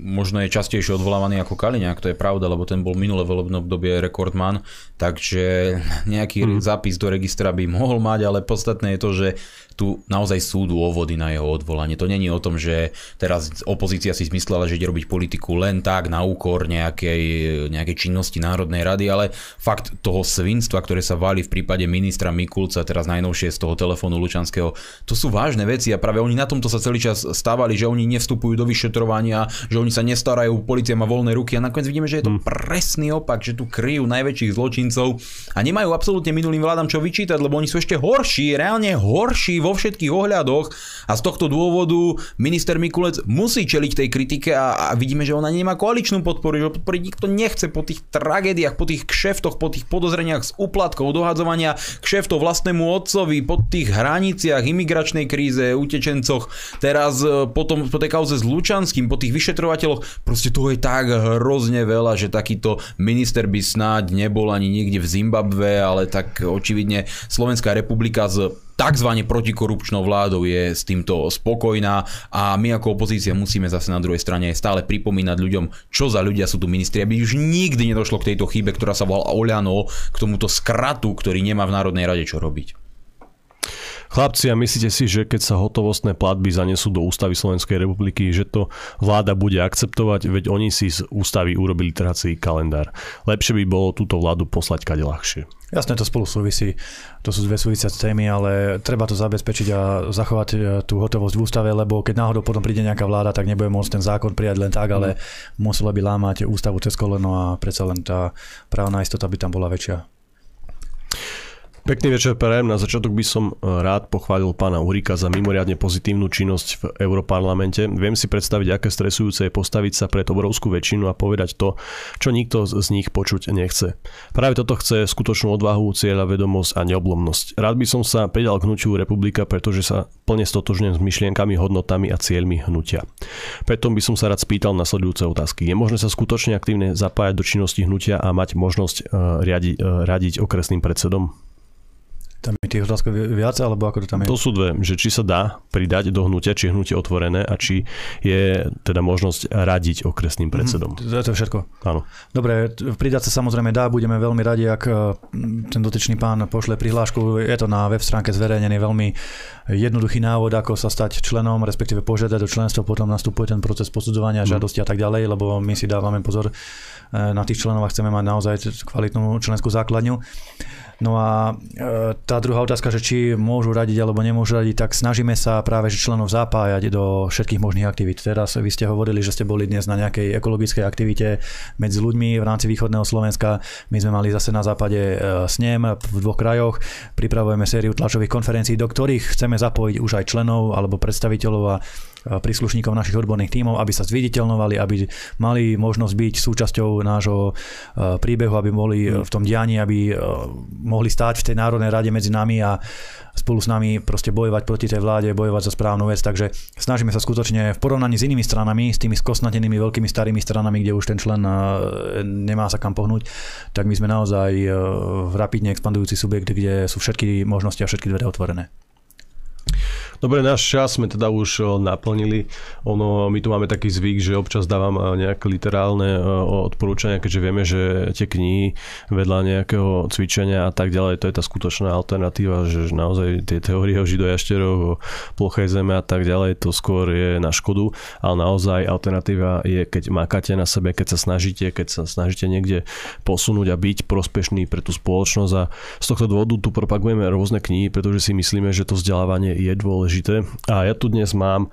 možno je častejšie odvolávaný ako Kaliňák, to je pravda, lebo ten bol minulé volebné obdobie rekordman, takže nejaký mm. zápis do registra by mohol mať, ale podstatné je to, že tu naozaj sú dôvody na jeho odvolanie. To není o tom, že teraz opozícia si zmyslela, že ide robiť politiku len tak na úkor nejakej, nejakej činnosti Národnej rady, ale fakt toho svinstva, ktoré sa váli v prípade ministra Mikulca, teraz najnovšie z toho telefónu Lučanského, to sú vážne veci a práve oni na tomto sa celý čas stávali, že oni nevstupujú do vyšetrovania, že oni sa nestarajú, policia má voľné ruky a nakoniec vidíme, že je to hmm. presný opak, že tu kryjú najväčších zločincov a nemajú absolútne minulým vládam čo vyčítať, lebo oni sú ešte horší, reálne horší vo všetkých ohľadoch a z tohto dôvodu minister Mikulec musí čeliť tej kritike a, a vidíme, že ona nemá koaličnú podporu, že podporiť nikto nechce po tých tragédiách, po tých kšeftoch, po tých podozreniach z úplatkov, dohadzovania kšeftov vlastnému otcovi, po tých hraniciach, imigračnej kríze, utečencoch, teraz e, potom po tej kauze s Lučanským, po tých vyšetrovateľoch, proste toho je tak hrozne veľa, že takýto minister by snáď nebol ani niekde v Zimbabve, ale tak očividne Slovenská republika z tzv. protikorupčnou vládou je s týmto spokojná a my ako opozícia musíme zase na druhej strane stále pripomínať ľuďom, čo za ľudia sú tu ministri, aby už nikdy nedošlo k tejto chybe, ktorá sa volá Oľano, k tomuto skratu, ktorý nemá v Národnej rade čo robiť. Chlapci, a myslíte si, že keď sa hotovostné platby zanesú do ústavy Slovenskej republiky, že to vláda bude akceptovať, veď oni si z ústavy urobili trhací kalendár. Lepšie by bolo túto vládu poslať kade ľahšie. Jasné, to spolu súvisí. To sú dve súvisiace témy, ale treba to zabezpečiť a zachovať e, tú hotovosť v ústave, lebo keď náhodou potom príde nejaká vláda, tak nebude môcť ten zákon prijať len tak, ale mm. musela by lámať ústavu cez koleno a predsa len tá právna istota by tam bola väčšia. Pekný večer prajem. Na začiatok by som e, rád pochválil pána Urika za mimoriadne pozitívnu činnosť v Európarlamente. Viem si predstaviť, aké stresujúce je postaviť sa pred obrovskú väčšinu a povedať to, čo nikto z nich počuť nechce. Práve toto chce skutočnú odvahu, cieľa, vedomosť a neoblomnosť. Rád by som sa pridal k hnutiu Republika, pretože sa plne stotožňujem s myšlienkami, hodnotami a cieľmi hnutia. Preto by som sa rád spýtal nasledujúce otázky. Je možné sa skutočne aktívne zapájať do činnosti hnutia a mať možnosť e, riadiť, e, radiť okresným predsedom? Tam je tých otázok viac, alebo ako to tam je? To sú dve, že či sa dá pridať do hnutia, či je hnutie otvorené a či je teda možnosť radiť okresným mhm, predsedom. Mm, to je všetko. Áno. Dobre, pridať sa samozrejme dá, budeme veľmi radi, ak e, ten dotyčný pán pošle prihlášku. Je to na web stránke zverejnený veľmi jednoduchý návod, ako sa stať členom, respektíve požiadať o členstvo, potom nastupuje ten proces posudzovania, mm. žiadosti a tak ďalej, lebo my si dávame pozor e, na tých členov a chceme mať naozaj kvalitnú členskú základňu. No a e, tá druhá otázka, že či môžu radiť alebo nemôžu radiť, tak snažíme sa práve že členov zapájať do všetkých možných aktivít. Teraz vy ste hovorili, že ste boli dnes na nejakej ekologickej aktivite medzi ľuďmi v rámci východného Slovenska. My sme mali zase na západe e, snem v dvoch krajoch. Pripravujeme sériu tlačových konferencií, do ktorých chceme zapojiť už aj členov alebo predstaviteľov a príslušníkov našich odborných tímov, aby sa zviditeľnovali, aby mali možnosť byť súčasťou nášho príbehu, aby boli v tom dianí, aby mohli stáť v tej Národnej rade medzi nami a spolu s nami proste bojovať proti tej vláde, bojovať za správnu vec. Takže snažíme sa skutočne v porovnaní s inými stranami, s tými skosnatenými veľkými starými stranami, kde už ten člen nemá sa kam pohnúť, tak my sme naozaj rapidne expandujúci subjekt, kde sú všetky možnosti a všetky dvere otvorené. Dobre, náš čas sme teda už naplnili. Ono, my tu máme taký zvyk, že občas dávam nejaké literálne odporúčania, keďže vieme, že tie knihy vedľa nejakého cvičenia a tak ďalej, to je tá skutočná alternatíva, že naozaj tie teórie o židojašteroch, o plochej zeme a tak ďalej, to skôr je na škodu, ale naozaj alternatíva je, keď makáte na sebe, keď sa snažíte, keď sa snažíte niekde posunúť a byť prospešný pre tú spoločnosť. A z tohto dôvodu tu propagujeme rôzne knihy, pretože si myslíme, že to vzdelávanie je dôležité dôležité. A ja tu dnes mám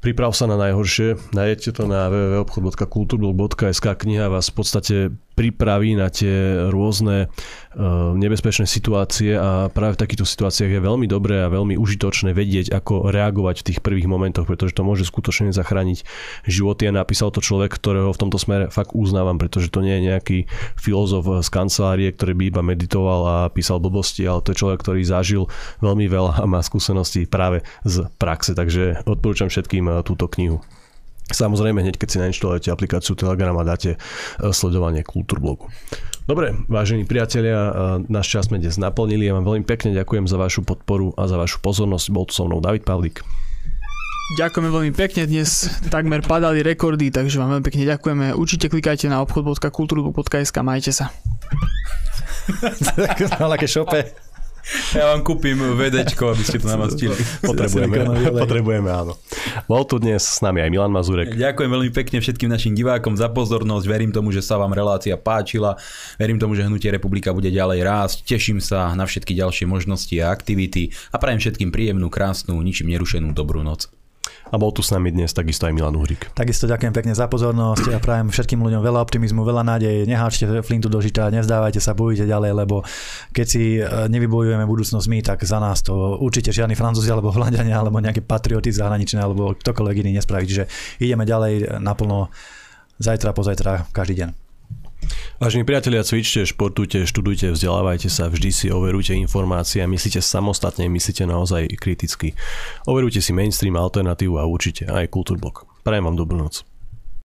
Priprav sa na najhoršie. Nájdete to na www.obchod.kulturblog.sk. Kniha vás v podstate pripraví na tie rôzne eh, nebezpečné situácie a práve v takýchto situáciách je veľmi dobré a veľmi užitočné vedieť, ako reagovať v tých prvých momentoch, pretože to môže skutočne zachrániť životy a napísal to človek, ktorého v tomto smere fakt uznávam, pretože to nie je nejaký filozof z kancelárie, ktorý by iba meditoval a písal blbosti, ale to je človek, ktorý zažil veľmi veľa a má skúseností práve z praxe, takže odporúčam všetkým eh, túto knihu. Samozrejme, hneď keď si nainštalujete aplikáciu Telegram a dáte e, sledovanie Kultúrblogu. Dobre, vážení priatelia, e, náš čas sme dnes naplnili. Ja vám veľmi pekne ďakujem za vašu podporu a za vašu pozornosť. Bol tu so mnou David Pavlík. Ďakujeme veľmi pekne, dnes takmer padali rekordy, takže vám veľmi pekne ďakujeme. Určite klikajte na obchod.kultúrblog.sk, majte sa. tak, aké šope. Ja vám kúpim vedečko, aby ste to namastili. Potrebujeme, potrebujeme, áno. Bol tu dnes s nami aj Milan Mazurek. Ďakujem veľmi pekne všetkým našim divákom za pozornosť. Verím tomu, že sa vám relácia páčila. Verím tomu, že Hnutie Republika bude ďalej rásť. Teším sa na všetky ďalšie možnosti a aktivity a prajem všetkým príjemnú, krásnu, ničím nerušenú dobrú noc. A bol tu s nami dnes takisto aj Milan Uhrik. Takisto ďakujem pekne za pozornosť a prajem všetkým ľuďom veľa optimizmu, veľa nádeje. Neháčte flintu do žita, nezdávajte sa, bojujte ďalej, lebo keď si e, nevybojujeme budúcnosť my, tak za nás to určite žiadny Francúzi alebo Holandiania alebo nejaké patrioty zahraničné alebo ktokoľvek iný nespraví. Čiže ideme ďalej naplno zajtra, pozajtra, každý deň. Vážení priatelia, cvičte, športujte, študujte, vzdelávajte sa, vždy si overujte informácie a myslíte samostatne, myslíte naozaj kriticky. Overujte si mainstream, alternatívu a určite aj kultúrblok. Prajem vám dobrú noc.